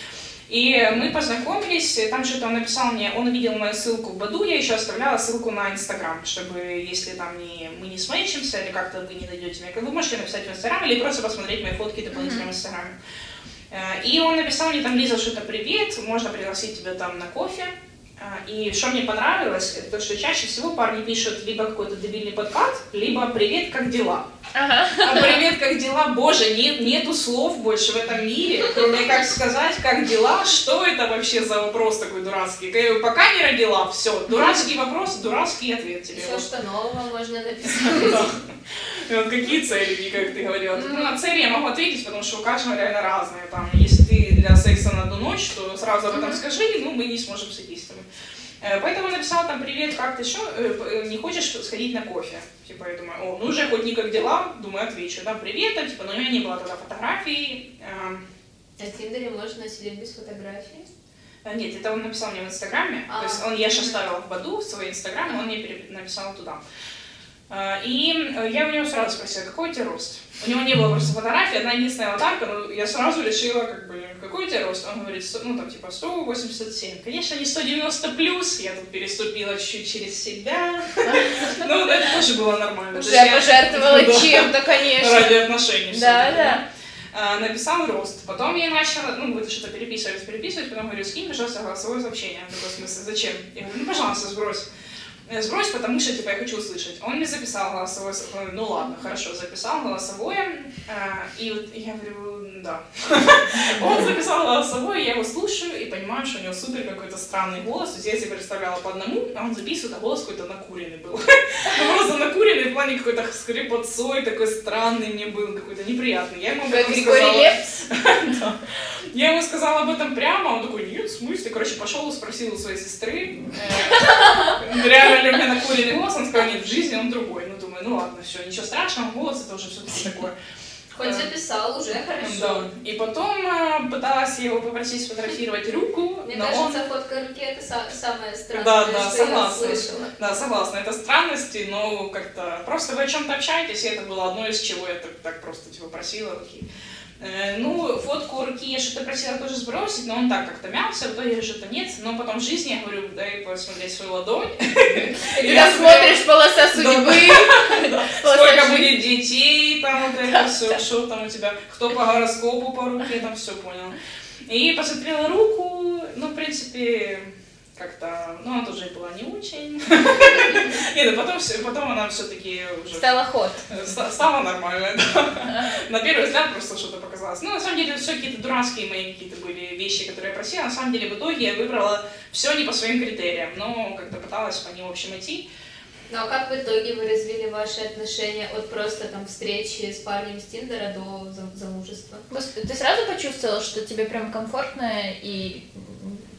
И мы познакомились, там что-то он написал мне, он увидел мою ссылку в Баду, я еще оставляла ссылку на Инстаграм, чтобы, если там не, мы не смейчимся или как-то вы не найдете меня, вы можете написать в Инстаграм или просто посмотреть мои фотки дополнительно в Инстаграме. Э, И он написал мне там, Лиза, что-то привет, можно пригласить тебя там на кофе. А, И что мне понравилось, это то, что чаще всего парни пишут либо какой-то дебильный подкат, либо «Привет, как дела?». Ага. А «Привет, как дела?» Боже, нет, нету слов больше в этом мире, кроме как сказать «как дела?». Что это вообще за вопрос такой дурацкий? Говорю, Пока не родила, все, дурацкий вопрос, дурацкий ответ тебе. Все, что нового можно написать. Какие цели, как ты говорила? Ну, на цели я могу ответить, потому что у каждого реально разные. Там, если ты для секса на одну ночь, то сразу об этом скажи, ну, мы не сможем с тобой. Э, Поэтому написала там, привет, как ты, что, не хочешь сходить на кофе? Типа, я думаю, о, ну уже хоть не как дела, думаю, отвечу, да, привет, там, типа, но у меня не было тогда фотографий, эм, На Тиндере можно сидеть без фотографий. а, Нет, это он написал мне в Инстаграме. А, То есть он, я же оставила в Баду в свой Инстаграм, он мне написал туда. А, И э, я у него сразу спросила, какой у тебя рост? У него не было просто фотографии, одна единственная аватарка, но я сразу решила, как бы, какой у тебя рост? Он говорит, «Сто- ну там типа 187. Конечно, не 190 плюс, я тут переступила чуть-чуть через себя. Ну, это тоже было нормально. Уже я- пожертвовала чем-то, конечно. Ради отношений. Да, да. а, написал рост. Потом я начала, ну, мы что-то переписывались, переписывать, потом говорю, скинь, пожалуйста, голосовое сообщение. В таком смысле, зачем? Я говорю, ну, пожалуйста, сбрось. Э, Сбрось, потому что, типа, я хочу услышать. Он мне записал голосовое, ну ладно, хорошо, записал голосовое, а, и вот я говорю, да. Он записал голосовое, я его слушаю и понимаю, что у него супер какой-то странный голос, то есть я себе представляла по одному, а он записывает, а голос какой-то накуренный был. Просто накуренный в плане какой-то скрипотцой, такой странный мне был, какой-то неприятный. Я ему Как Григорий сказала. Лепс. Да. Я ему сказала об этом прямо, он такой, нет, в смысле? Короче, пошел и спросил у своей сестры, э, реально ли у меня накуренный голос, он сказал, нет, в жизни он другой. Ну, думаю, ну ладно, все, ничего страшного, голос это уже все-таки такое. Хоть записал, уже хорошо. Да. И потом э, пыталась его попросить сфотографировать руку, Мне но кажется, он... фотка руки это са- самое странное, Да, да, что согласна. я слышала. Да, согласна, это странности, но как-то просто вы о чем-то общаетесь, и это было одно из чего я так, так просто типа просила. Э, Ну, фотку руки я что-то просила тоже сбросить, но он так как-то мялся, в итоге что-то нет. Но потом в жизни я говорю, дай посмотреть свою ладонь. Когда смотришь полоса судьбы, Сколько будет детей, там вот это все, что там у тебя, кто по гороскопу по руке, там все понял. И посмотрела руку, ну, в принципе, как-то, ну, она тоже была не очень. Нет, ну, потом, потом она все-таки уже Стало ход. ста- стала нормальная, да. На первый взгляд просто что-то показалось. Ну, на самом деле, все какие-то дурацкие мои какие-то были вещи, которые я просила. На самом деле, в итоге я выбрала все не по своим критериям, но как-то пыталась по ним, в общем, идти. Ну а как в итоге вы развили ваши отношения от просто там встречи с парнем с Тиндера до зам- замужества? Ты сразу почувствовала, что тебе прям комфортно и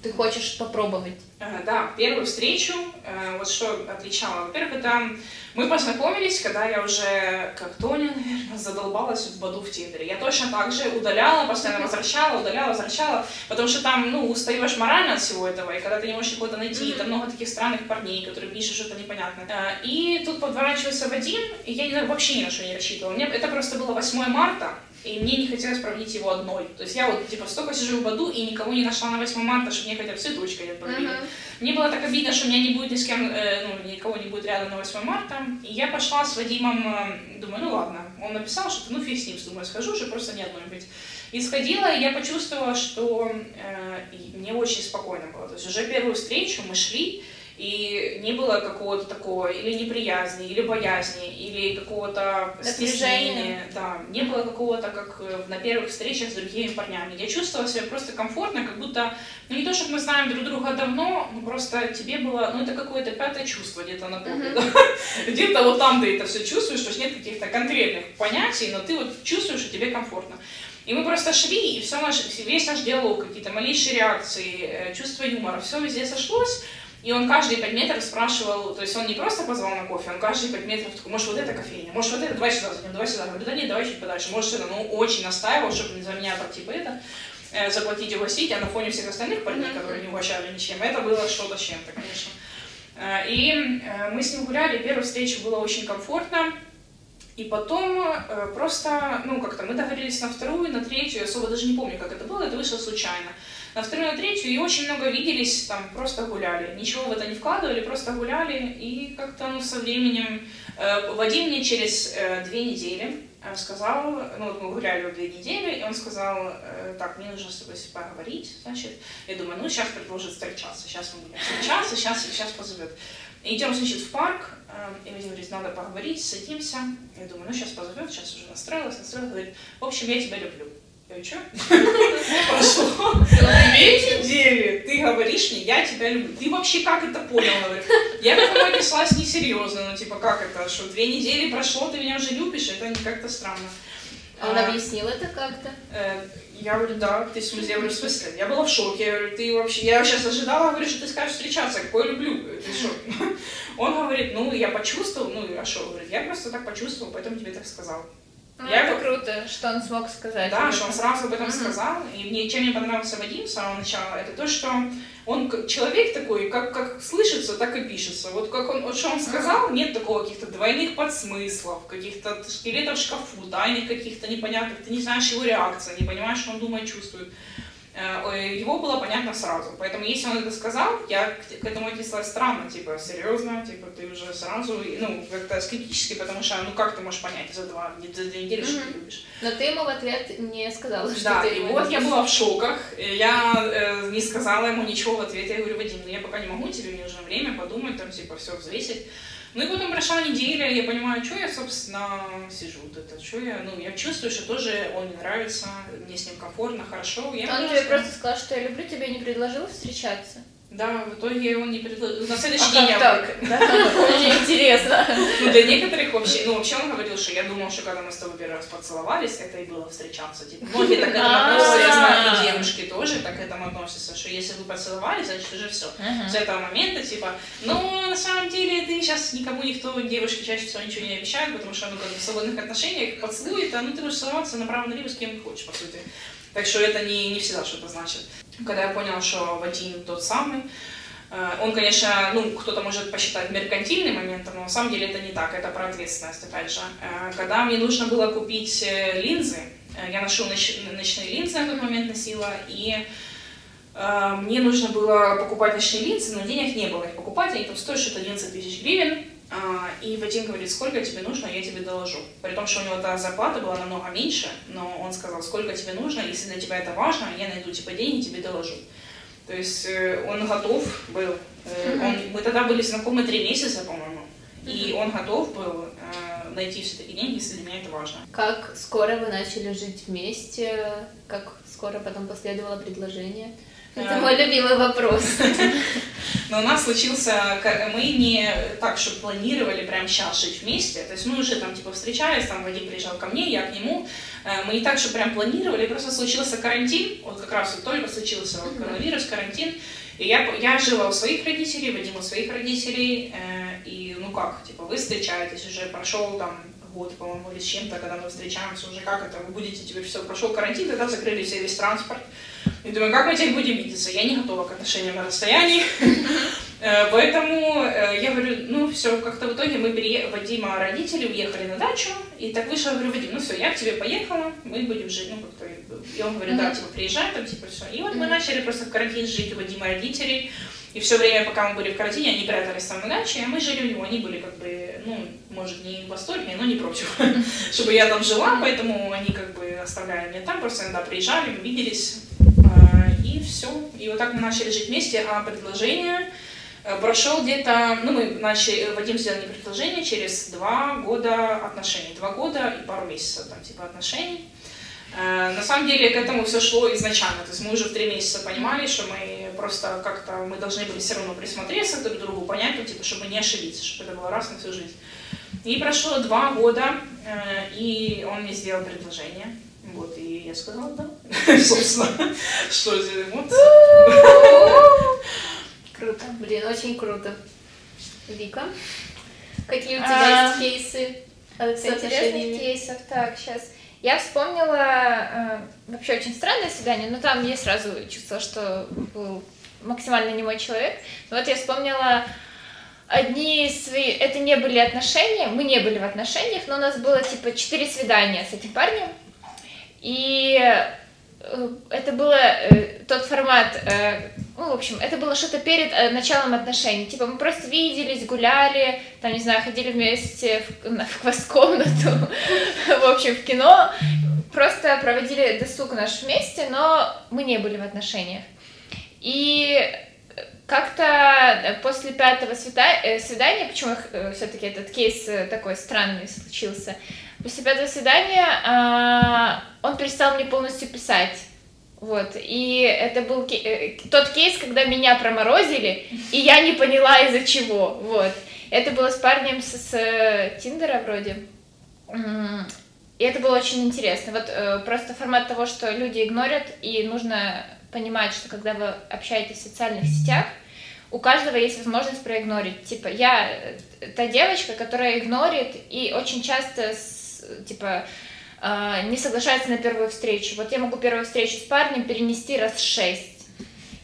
ты хочешь попробовать? Э, Да, первую встречу, э, вот что отличало. Во-первых, это мы познакомились, когда я уже, как Тоня, наверное, задолбалась в Баду в Тиндере. Я точно так же удаляла, постоянно возвращала, удаляла, возвращала, потому что там, ну, устаешь морально от всего этого, и когда ты не можешь кого-то найти, там много таких странных парней, которые пишут что-то непонятное. Э, И тут подворачивается Вадим, и я вообще ни на что не рассчитывала. Мне, это просто было 8 марта, и мне не хотелось проводить его одной. То есть я вот, типа, столько сижу в Баду и никого не нашла на 8 марта, чтобы мне хотя бы цветочка не подарили. Мгм. Мне было так обидно, что у меня не будет ни с кем, э, ну, никого не будет рядом на 8 марта. И я пошла с Вадимом, э, думаю, ну ладно. Он написал, что ну фиг с ним, думаю, схожу уже просто не одной быть. И сходила, и я почувствовала, что э, мне очень спокойно было. То есть уже первую встречу мы шли, и не было какого-то такого или неприязни, или боязни, или какого-то стеснения. Да, не было какого-то, как э, на первых встречах с другими парнями. Я чувствовала себя просто комфортно, как будто ну не то, чтобы мы знаем друг друга давно, но просто тебе было, ну это какое-то пятое чувство где-то на да? Где-то вот там ты это все чувствуешь, то есть нет каких-то конкретных понятий, но ты вот чувствуешь, что тебе комфортно. И мы просто шли, и все наш, весь наш диалог, какие-то малейшие реакции, э, чувство юмора, все везде сошлось. И он каждые пять метров спрашивал, то есть он не просто позвал на кофе, он каждые пять метров такой, может вот это кофейня, может вот это, давай сюда зайдем, давай сюда. Я говорю, да нет, давай чуть подальше, может это, ну очень настаивал, чтобы за меня так типа это, э, заплатить и угостить, а на фоне всех остальных парней, которые не угощали ничем, это было что-то с чем-то, конечно. Э, И э, мы с ним гуляли, первая встреча была очень комфортно, и потом просто, ну, как-то мы договорились на вторую, на третью, я особо даже не помню, как это было, это вышло случайно. На вторую, на третью, и очень много виделись, там, просто гуляли. Ничего в это не вкладывали, просто гуляли, и как-то, ну, со временем... э, Вадим мне через э, две недели э, сказал, ну, мы гуляли две недели, и он сказал, э, так, мне нужно с тобой поговорить, значит. Я думаю, ну, сейчас предложит встречаться, сейчас мы будем встречаться, сейчас, сейчас позовет. Идем, значит, в парк, э, и Вадим говорит, надо поговорить, садимся. Я думаю, ну, сейчас позовет, сейчас уже настроилась, настроилась, говорит, в общем, я тебя люблю. Я что? Прошло две недели, ты говоришь мне, я тебя люблю. Ты вообще как это понял? Я к этому отнеслась несерьезно, ну, типа, как это, что две недели прошло, ты меня уже любишь, это не как-то странно. А Он А, объяснил это как-то? Э, Я говорю, да, ты я говорю, в смысле? Я была в шоке, я говорю, ты вообще, я сейчас ожидала, говорю, что ты скажешь встречаться, какой люблю, ты что? Он говорит, ну, я почувствовал, ну, а что, говорит, я просто так почувствовал, поэтому тебе так сказал. Ну, Я это его- круто, что он смог сказать. Да, что он сразу об этом Мгм. сказал. И мне, чем мне понравился Вадим с самого начала, это то, что он как человек такой, как, как слышится, так и пишется. Вот как он, вот что он сказал, нет такого каких-то двойных подсмыслов, каких-то скелетов в шкафу, тайных каких-то непонятных, ты не знаешь его реакции, не понимаешь, что он думает, чувствует. Э, Его было понятно сразу. Поэтому, если он это сказал, я к, этому отнеслась странно, типа, серьезно, типа, ты уже сразу, ну, как-то скептически, потому что, ну, как ты можешь понять за два, за две недели, что ты любишь? Но ты ему в ответ не сказала, что Да, ты и его вот я любишь. была в шоках. Я э, не сказала ему ничего в ответ. Я говорю, Вадим, ну я пока не могу, тебе мне нужно время подумать, там, типа, все взвесить. Ну и потом прошла неделя, я понимаю, что я, собственно, сижу вот это, что я, ну, я чувствую, что тоже он мне нравится, мне с ним комфортно, хорошо. Я Он тоже тебе сказала. просто сказал, что я люблю тебя, и не предложил встречаться. Да, в итоге он не предложил. На следующий А день я так? Да, Очень интересно. Ну, для некоторых вообще, ну, вообще он говорил, что я думал, что когда мы с тобой первый раз поцеловались, это и было встречаться. Типа, многие так к этому относятся, я знаю, и девушки тоже так к этому относятся, что если вы поцеловались, значит уже все. С этого момента, типа, ну, на самом деле, ты сейчас никому никто, девушки чаще всего ничего не обещают, потому что, ну, как в свободных отношениях поцелуй, это, ну, ты будешь целоваться направо-налево с кем хочешь, по сути. Так что это не, не всегда что-то значит. Когда я понял, что Вадим тот самый, э, он, конечно, ну, кто-то может посчитать меркантильным моментом, но на самом деле это не так, это про ответственность, опять же. Э, Когда мне нужно было купить э, линзы, я ношу ноч- ночные линзы на тот момент носила, и мне нужно было покупать ночные линзы, но денег не было их покупать, они там стоят что-то 11 тысяч гривен, и Вадим говорит, сколько тебе нужно, я тебе доложу. При том, что у него та зарплата была намного меньше, но он сказал, сколько тебе нужно, если для тебя это важно, я найду типа деньги, тебе доложу. То есть э, он готов был. э, он, мы тогда были знакомы три месяца, по-моему, и он готов был э, найти все-таки деньги, если для меня это важно. Как скоро вы начали жить вместе? Как скоро потом последовало предложение? Это мой любимый вопрос. Но у нас случился, мы не так, что планировали прям сейчас жить вместе, то есть мы уже там типа встречались, там Вадим приезжал ко мне, я к нему, Э, мы не так, что прям планировали, просто случился карантин, вот как раз вот только случился вот коронавирус, карантин, и я, я жила у своих родителей, Вадим у своих родителей, э, и ну как, типа вы встречаетесь, уже прошел там год, по-моему, или с чем-то, когда мы встречаемся, уже как это, вы будете, теперь все, прошел карантин, тогда закрыли все весь транспорт, и думаю, как мы теперь будем видеться? Я не готова к отношениям на расстоянии. Э, Поэтому э, я говорю, ну все, как-то в итоге мы переехали, Вадима родители уехали на дачу, и так вышло, я говорю, Вадим, ну все, я к тебе поехала, мы будем жить, ну как-то, и он говорит, да, типа, приезжай, там, типа, все. И вот мы начали просто в карантин жить у Вадима родителей, и все время, пока мы были в карантине, они прятались там на даче, а мы жили у него, они были как бы, ну, может, не в восторге, но не против, чтобы я там жила, поэтому они как бы оставляли меня там, просто иногда приезжали, мы виделись, и все. И вот так мы начали жить вместе, а предложение э, прошел где-то, ну, мы начали, э, Вадим сделал мне предложение через два года отношений, два года и пару месяцев, там, типа, отношений. Э, На самом деле к этому все шло изначально, то есть мы уже в три месяца понимали, что мы просто как-то, мы должны были все равно присмотреться друг к другу, понять, ну, типа, чтобы не ошибиться, чтобы это было раз на всю жизнь. И прошло два года, и он мне сделал предложение. Вот, и я сказала да. Собственно, что здесь, вот. Круто. Блин, очень круто. Вика, какие у тебя А, есть кейсы э, с интересных кейсов, так, сейчас. Я вспомнила э, вообще очень странное свидание, но там я сразу чувствовала, что был максимально не мой человек. Но вот я вспомнила одни свои... Это не были отношения, мы не были в отношениях, но у нас было типа четыре свидания с этим парнем. И э, это было э, тот формат, э, ну, в общем, это было что-то перед началом отношений. Типа мы просто виделись, гуляли, там, не знаю, ходили вместе в, в квест-комнату, в общем, в кино. Просто проводили досуг наш вместе, но мы не были в отношениях. И как-то после пятого свидания, почему все-таки этот кейс такой странный случился, после пятого свидания а, он перестал мне полностью писать. Вот, и это был ке- э, тот кейс, когда меня проморозили, и я не поняла из-за чего, вот. Это было с парнем с, с, э, Тиндера вроде. И это было очень интересно. Вот э, просто формат того, что люди игнорят, и нужно понимать, что когда вы общаетесь в социальных сетях, у каждого есть возможность проигнорить. Типа, я э, та девочка, которая игнорит и очень часто, с- типа, а, не соглашается на первую встречу. Вот я могу первую встречу с парнем перенести раз шесть.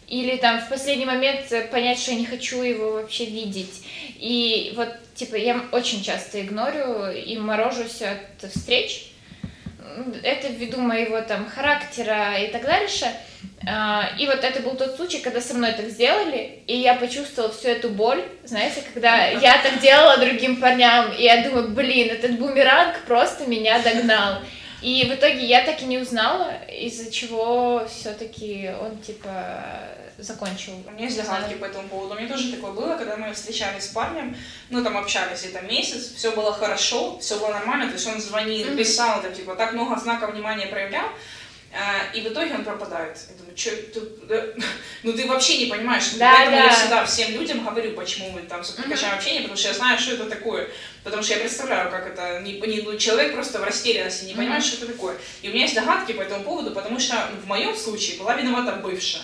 Или там в последний момент понять, что я не хочу его вообще видеть. И вот, типа, я очень часто игнорю и морожусь от встреч. Это ввиду моего там характера и так дальше. А, И вот это был тот случай, когда со мной так сделали, и я почувствовала всю эту боль, знаете, когда я так делала другим парням, и я думаю, блин, этот бумеранг просто меня догнал. И в итоге я так и не узнала, из-за чего все-таки он типа закончил. У меня есть догадки по этому поводу. У меня тоже такое было, когда мы встречались с парнем, ну там общались где-то месяц, все было хорошо, все было нормально, то есть он звонил, писал, там, типа, так много знаков внимания проявлял, и в итоге он пропадает. Я думаю, что ну ты вообще не понимаешь. Да, Поэтому да. я всегда всем людям говорю, почему мы там прекращаем общение, потому что я знаю, что это такое. Потому что я представляю, как это, не, не, ну, человек просто в растерянности не понимает, что это такое. И у меня есть догадки по этому поводу, потому что в моем случае была виновата бывшая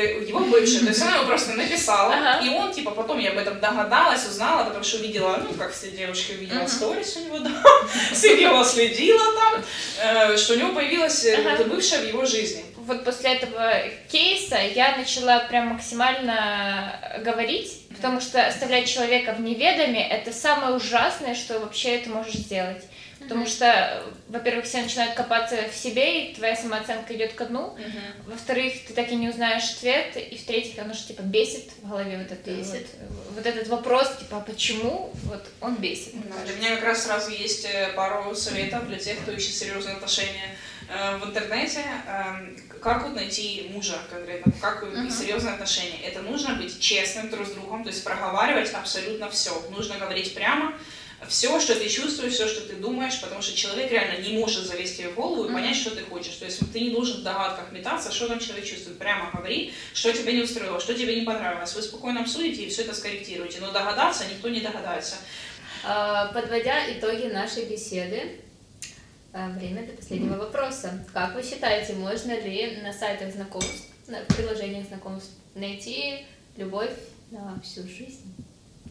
его бывшая, то есть она его просто написала, ага. и он, типа, потом я об этом догадалась, узнала, потому что увидела, ну, как все девушки увидела ага. сторис у него, да, следила, следила там, э, что у него появилась э, ага. бывшая в его жизни. Вот после этого кейса я начала прям максимально говорить, потому что оставлять человека в неведоме — это самое ужасное, что вообще ты можешь сделать. Потому что, во-первых, все начинают копаться в себе, и твоя самооценка идет ко дну. Uh-huh. Во-вторых, ты так и не узнаешь ответ. И в-третьих, оно же типа бесит в голове вот, это, бесит. Вот, вот этот вопрос, типа, а почему? Вот он бесит. Да, для меня как раз сразу есть э, пару советов для тех, кто ищет серьезные отношения э, в интернете. Э, как вот найти мужа конкретно, как uh-huh. серьезные отношения. Это нужно быть честным друг с другом, то есть проговаривать абсолютно все. Нужно говорить прямо все, что ты чувствуешь, все, что ты думаешь, потому что человек реально не может залезть тебе в голову и понять, что ты хочешь. То есть ты не должен в догадках метаться, что там человек чувствует. Прямо говори, что тебя не устроило, что тебе не понравилось. Вы спокойно обсудите и все это скорректируете. Но догадаться никто не догадается. А, подводя итоги нашей беседы, а, время для последнего вопроса. Как вы считаете, можно ли на сайтах знакомств, в приложениях знакомств найти любовь на всю жизнь?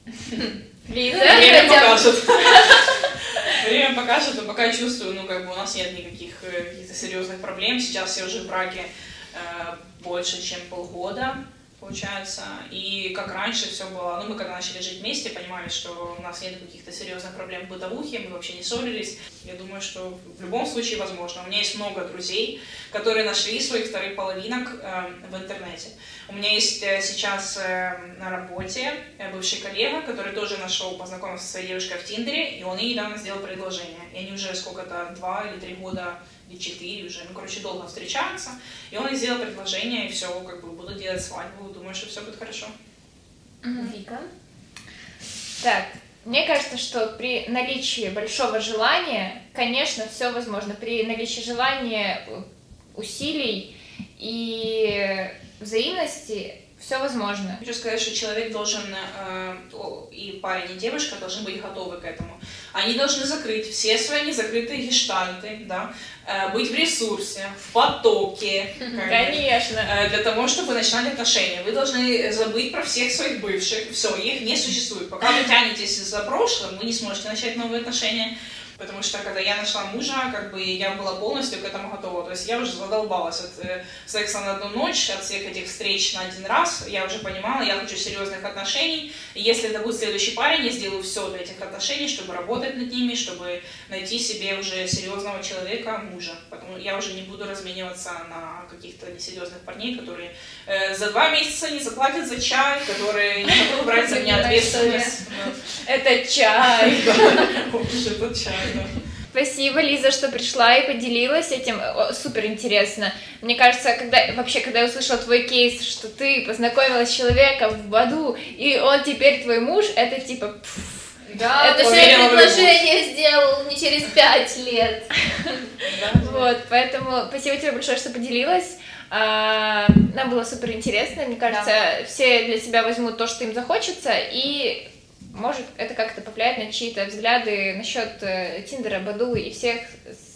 Лиза, Время покажет. Время покажет, но пока чувствую, ну, как бы у нас нет никаких э, каких-то серьезных проблем. Сейчас все уже в браке э, больше, чем полгода получается. И как раньше все было, ну, мы когда начали жить вместе, понимали, что у нас нет каких-то серьезных проблем в бытовухе, мы вообще не ссорились. Я думаю, что в любом случае возможно. У меня есть много друзей, которые нашли своих вторых половинок э, в интернете. У меня есть э, сейчас э, на работе э, бывший коллега, который тоже нашел, познакомился со своей девушкой в Тиндере, и он ей недавно сделал предложение. И они уже сколько-то, два или три года или четыре уже, ну, короче, долго встречаются. И он ей сделал предложение, и все, как бы, буду делать свадьбу, думаю, что все будет хорошо. Вика? Так, мне кажется, что при наличии большого желания, конечно, все возможно. При наличии желания, усилий и взаимности все возможно. Хочу сказать, что человек должен, э, и парень, и девушка должны быть готовы к этому. Они должны закрыть все свои незакрытые гештальты, да, э, быть в ресурсе, в потоке. Конечно. Э, для того, чтобы начинать отношения. Вы должны забыть про всех своих бывших. Все, их не существует. Пока вы тянетесь за прошлым, вы не сможете начать новые отношения потому что когда я нашла мужа, как бы я была полностью к этому готова. То есть я уже задолбалась от э, секса на одну ночь, от всех этих встреч на один раз. Я уже понимала, я хочу серьезных отношений. И если это будет следующий парень, я сделаю все для этих отношений, чтобы работать над ними, чтобы найти себе уже серьезного человека, мужа. Потому я уже не буду размениваться на каких-то несерьезных парней, которые э, за два месяца не заплатят за чай, которые не готовы брать за меня ответственность. Это чай. Это чай. Спасибо, Лиза, что пришла и поделилась этим. Супер интересно. Мне кажется, когда вообще, когда я услышала твой кейс, что ты познакомилась с человеком в Баду, и он теперь твой муж, это типа... Пфф, да, это все предложение сделал не через пять лет. Вот, поэтому спасибо тебе большое, что поделилась. А, нам было супер интересно. Мне кажется, все для себя возьмут то, что им захочется, и может это как-то повлияет на чьи-то взгляды насчет э, Тиндера, Баду и всех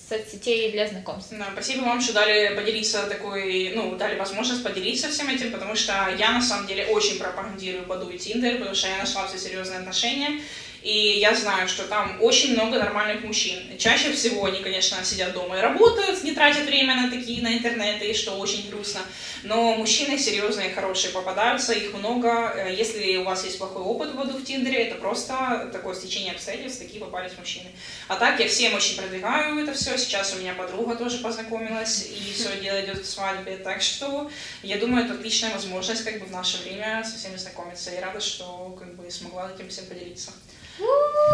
соцсетей для знакомств. Да, спасибо вам, что дали поделиться такой, ну, дали возможность поделиться всем этим, потому что я на самом деле очень пропагандирую Баду и Тиндер, потому что я нашла все серьезные отношения, и я знаю, что там очень много нормальных мужчин. Чаще всего они, конечно, сидят дома и работают, не тратят время на такие, на интернеты, что очень грустно. Но мужчины серьезные, хорошие попадаются, их много. Э, если у вас есть плохой опыт в году в Тиндере, это просто такое стечение обстоятельств, такие попались мужчины. А так я всем очень продвигаю это все. Сейчас у меня подруга тоже познакомилась, и все дело идет к свадьбе. Так что я думаю, это отличная возможность как бы в наше время со всеми знакомиться. И рада, что как бы смогла этим всем поделиться. Woo!